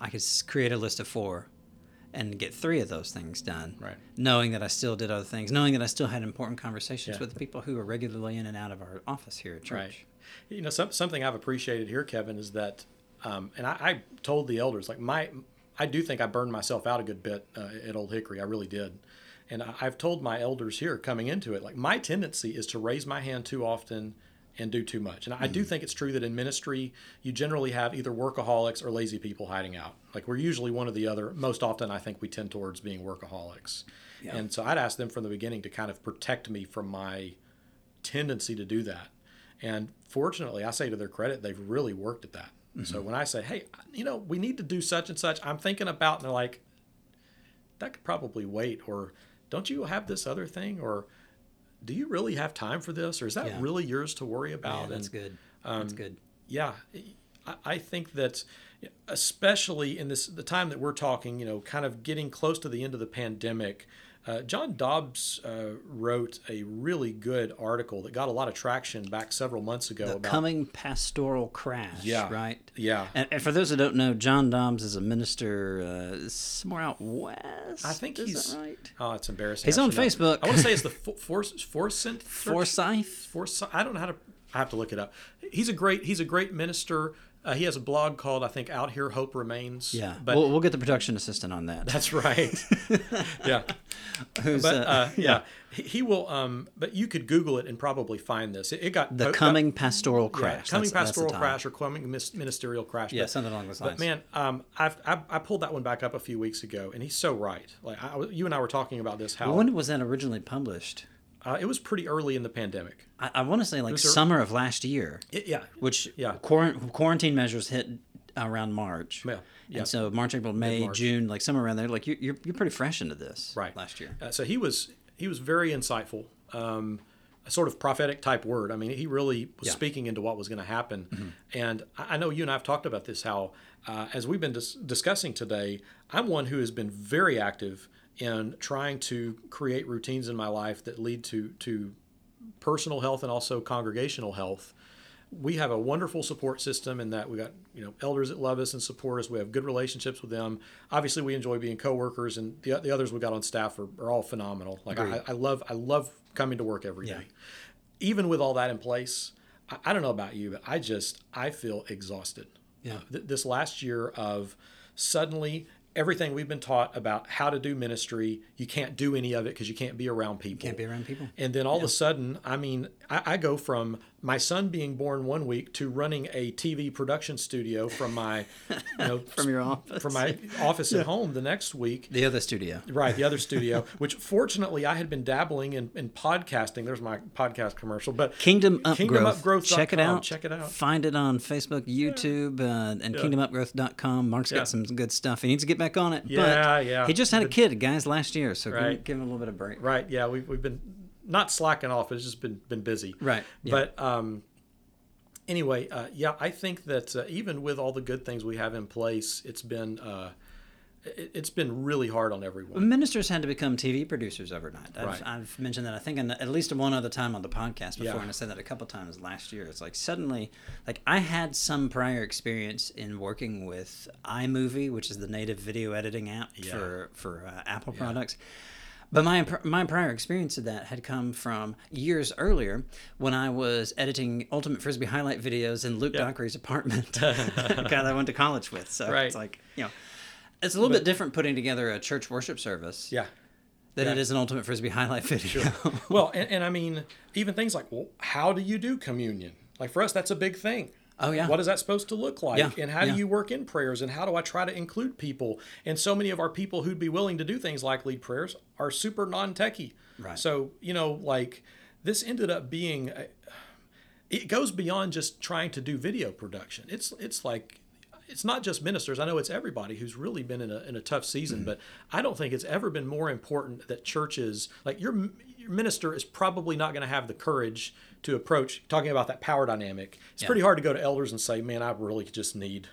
I could create a list of four and get three of those things done. Right. Knowing that I still did other things, knowing that I still had important conversations Yeah. with the people who are regularly in and out of our office here at church. Right. You know, some, something I've appreciated here, Kevin, is that, um, and I, I told the elders, like my, I do think I burned myself out a good bit uh, at Old Hickory. I really did. And I- I've told my elders here coming into it, like my tendency is to raise my hand too often and do too much. And I do think it's true that in ministry, you generally have either workaholics or lazy people hiding out. Like we're usually one or the other. Most often, I think we tend towards being workaholics. Yeah. And so I'd ask them from the beginning to kind of protect me from my tendency to do that. And fortunately, I say to their credit, they've really worked at that. So when I say, hey, you know, we need to do such and such, I'm thinking about, and they're like, that could probably wait. Or don't you have this other thing? Or do you really have time for this? Or is that Yeah. really yours to worry about? Yeah, that's And- good. um, that's good. yeah I- i think that especially in this the time that we're talking you know kind of getting close to the end of the pandemic Uh, John Dobbs uh, wrote a really good article that got a lot of traction back several months ago The about coming pastoral crash, Yeah. right? yeah. And, and for those who don't know, John Dobbs is a minister uh, somewhere out west. I think is he's right. Oh, it's embarrassing. He's I on. Facebook. I want to say it's the <laughs> For- Force Forcent Forsyth. Forsyth. I don't know how to. I have to look it up. He's a great. He's a great minister. Uh, he has a blog called I think Out Here Hope Remains. Yeah, but we'll, we'll get the production assistant on that. that's right. <laughs> yeah, Who's but uh, uh, yeah, he, he will. Um, but you could Google it and probably find this. It, it got the got- coming pastoral yeah, crash? coming That's- that's pastoral title. crash or coming mis- ministerial crash. Yeah, But- something along those lines. But man, um, I've, I, I pulled that one back up a few weeks ago, and he's so right. Like I, you and I were talking about this. How when was that originally published? Uh, it was pretty early in the pandemic. I, I want to say like summer of last year, It, yeah, which Yeah. quarant- quarantine measures hit around March. Yeah, yeah. And so March, April, May, Mid-March. June, like somewhere around there. Like you, you're you're pretty fresh into this. right Last year. Uh, so he was he was very insightful, um, a sort of prophetic type word. I mean, he really was Yeah. Mm-hmm. speaking into what was going to happen. And I I know you and I have talked about this. How uh, as we've been dis- discussing today, I'm one who has been very active in trying to create routines in my life that lead to to personal health and also congregational health. We have a wonderful support system in that we got you know elders that love us and support us. We have good relationships with them. Obviously, we enjoy being coworkers, and the, the others we got on staff are, are all phenomenal. Like I, I love I love coming to work every day. Yeah. Even with all that in place, I, I don't know about you, but I just I feel exhausted. Yeah. Uh, th- this last year of suddenly everything we've been taught about how to do ministry, you can't do any of it because you can't be around people. Can't be around people. And then all of a sudden, I mean, I, I go from my son being born one week to running a TV production studio from my, you know, <laughs> From your office. from my office at home the next week. The other studio. Right, the other <laughs> studio, which fortunately I had been dabbling in, in podcasting. There's my podcast commercial, but Kingdom Upgrowth. KingdomUpgrowth.com. Check it out. Check it out. Find it on Facebook, YouTube, uh, and KingdomUpgrowth.com. Mark's Yeah. got some good stuff. He needs to get back on it. Yeah, but yeah. He just had a kid, guys, last year, so give, him, Right. give him a little bit of break. Right. Yeah, we've, we've been not slacking off. It's just been been busy. Right, yeah. But um, anyway, uh, yeah, I think that uh, even with all the good things we have in place, it's been uh, it, it's been really hard on everyone. Ministers had to become TV producers overnight. I've, Right. I've mentioned that I think in, at least one other time on the podcast before, Yeah. and I said that a couple times last year. It's like suddenly, like I had some prior experience in working with iMovie, which is the native video editing app Yeah. for for uh, Apple products. But my my prior experience of that had come from years earlier when I was editing Ultimate Frisbee highlight videos in Luke Dockery's apartment, the <laughs> guy <laughs> that I went to college with. So Right. it's like you know, it's a little bit different putting together a church worship service Yeah. than it Yeah. is an Ultimate Frisbee highlight video. Well, and, and I mean, even things like, well, how do you do communion? Like for us, that's a big thing. Oh, yeah. What is that supposed to look like? Yeah, And how yeah. do you work in prayers? And how do I try to include people? And so many of our people who'd be willing to do things like lead prayers are super non-techie. Right. So you know, like this ended up being, a- it goes beyond just trying to do video production. It's it's like. It's not just ministers. I know it's everybody who's really been in a, in a tough season, Mm-hmm. but I don't think it's ever been more important that churches, like your, your minister, is probably not going to have the courage to approach talking about that power dynamic. It's pretty hard to go to elders and say, "Man, I really just need,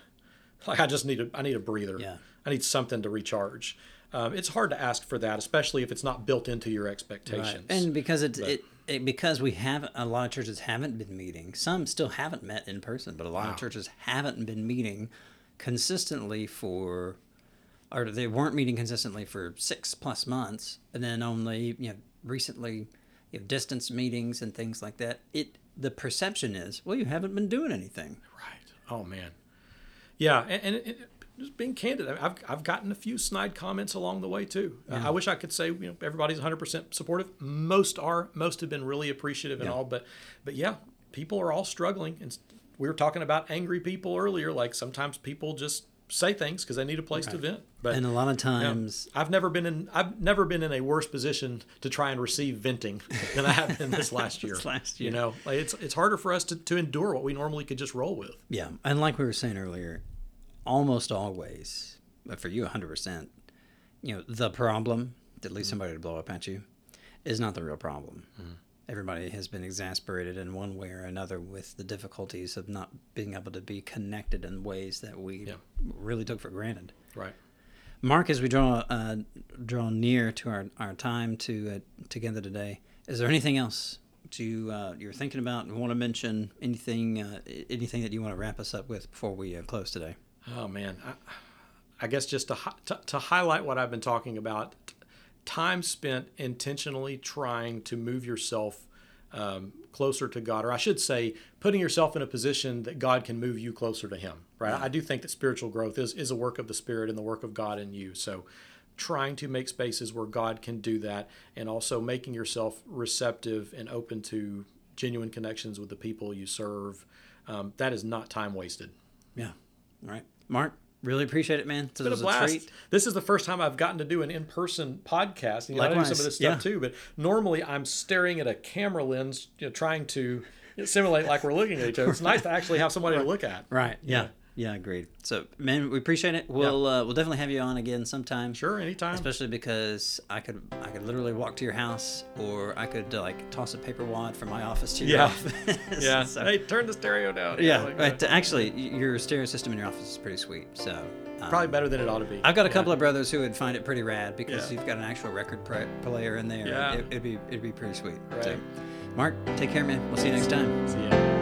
like, I just need a, I need a breather. Yeah. I need something to recharge." Um, it's hard to ask for that, especially if it's not built into your expectations. and because it's it, it because we have a lot of churches haven't been meeting. Some still haven't met in person, but a lot of churches haven't been meeting consistently for or they weren't meeting consistently for six plus months, and then only you know recently you have distance meetings and things like that. It the perception is well you haven't been doing anything. Right. Oh man. Yeah, and, and just being candid, I've I've gotten a few snide comments along the way too. Uh, I wish I could say you know everybody's 100 percent supportive. Most are. Most have been really appreciative and all. But but yeah, people are all struggling. And we were talking about angry people earlier. Like sometimes people just say things because they need a place to vent. But And a lot of times I've never been in I've never been in a worse position to try and receive venting <laughs> than I have been this last year. This last You know, like it's it's harder for us to, to endure what we normally could just roll with. Yeah, and like we were saying earlier, almost always, but for you, hundred percent, you know, the problem that leads mm-hmm. somebody to blow up at you is not the real problem. Mm-hmm. Everybody has been exasperated in one way or another with the difficulties of not being able to be connected in ways that we Yeah. really took for granted. Right. Mark, as we draw uh, draw near to our, our time to uh, together today, is there anything else to uh, you're thinking about and want to mention? Anything uh, anything that you want to wrap us up with before we uh, close today? Oh man, I, I guess just to, hi- to to highlight what I've been talking about, time spent intentionally trying to move yourself um, closer to God, or I should say, putting yourself in a position that God can move you closer to Him. Right? I do think that spiritual growth is is a work of the Spirit and the work of God in you. So, trying to make spaces where God can do that, and also making yourself receptive and open to genuine connections with the people you serve. Um, that is not time wasted. Yeah. All right, Mark. Really appreciate it, man. It's been a blast. A this is the first time I've gotten to do an in-person podcast. You know, I do some of this stuff yeah. too, but normally I'm staring at a camera lens, you know, trying to simulate like we're looking at each other. It's nice to actually have somebody to look at. Right. Yeah. yeah. Yeah, agreed. So, man, we appreciate it. We'll uh, we'll definitely have you on again sometime. Sure, anytime. Especially because I could I could literally walk to your house, or I could uh, like toss a paper wad from my office to your yeah. office. <laughs> yeah. <laughs> so, hey, turn the stereo down. Yeah. yeah like actually, your stereo system in your office is pretty sweet. So um, probably better than it ought to be. I've got a yeah. couple of brothers who would find it pretty rad because you've got an actual record player in there. Yeah. It, would be it'd be pretty sweet. Right. So, Mark, take care, man. We'll see you next time. See ya.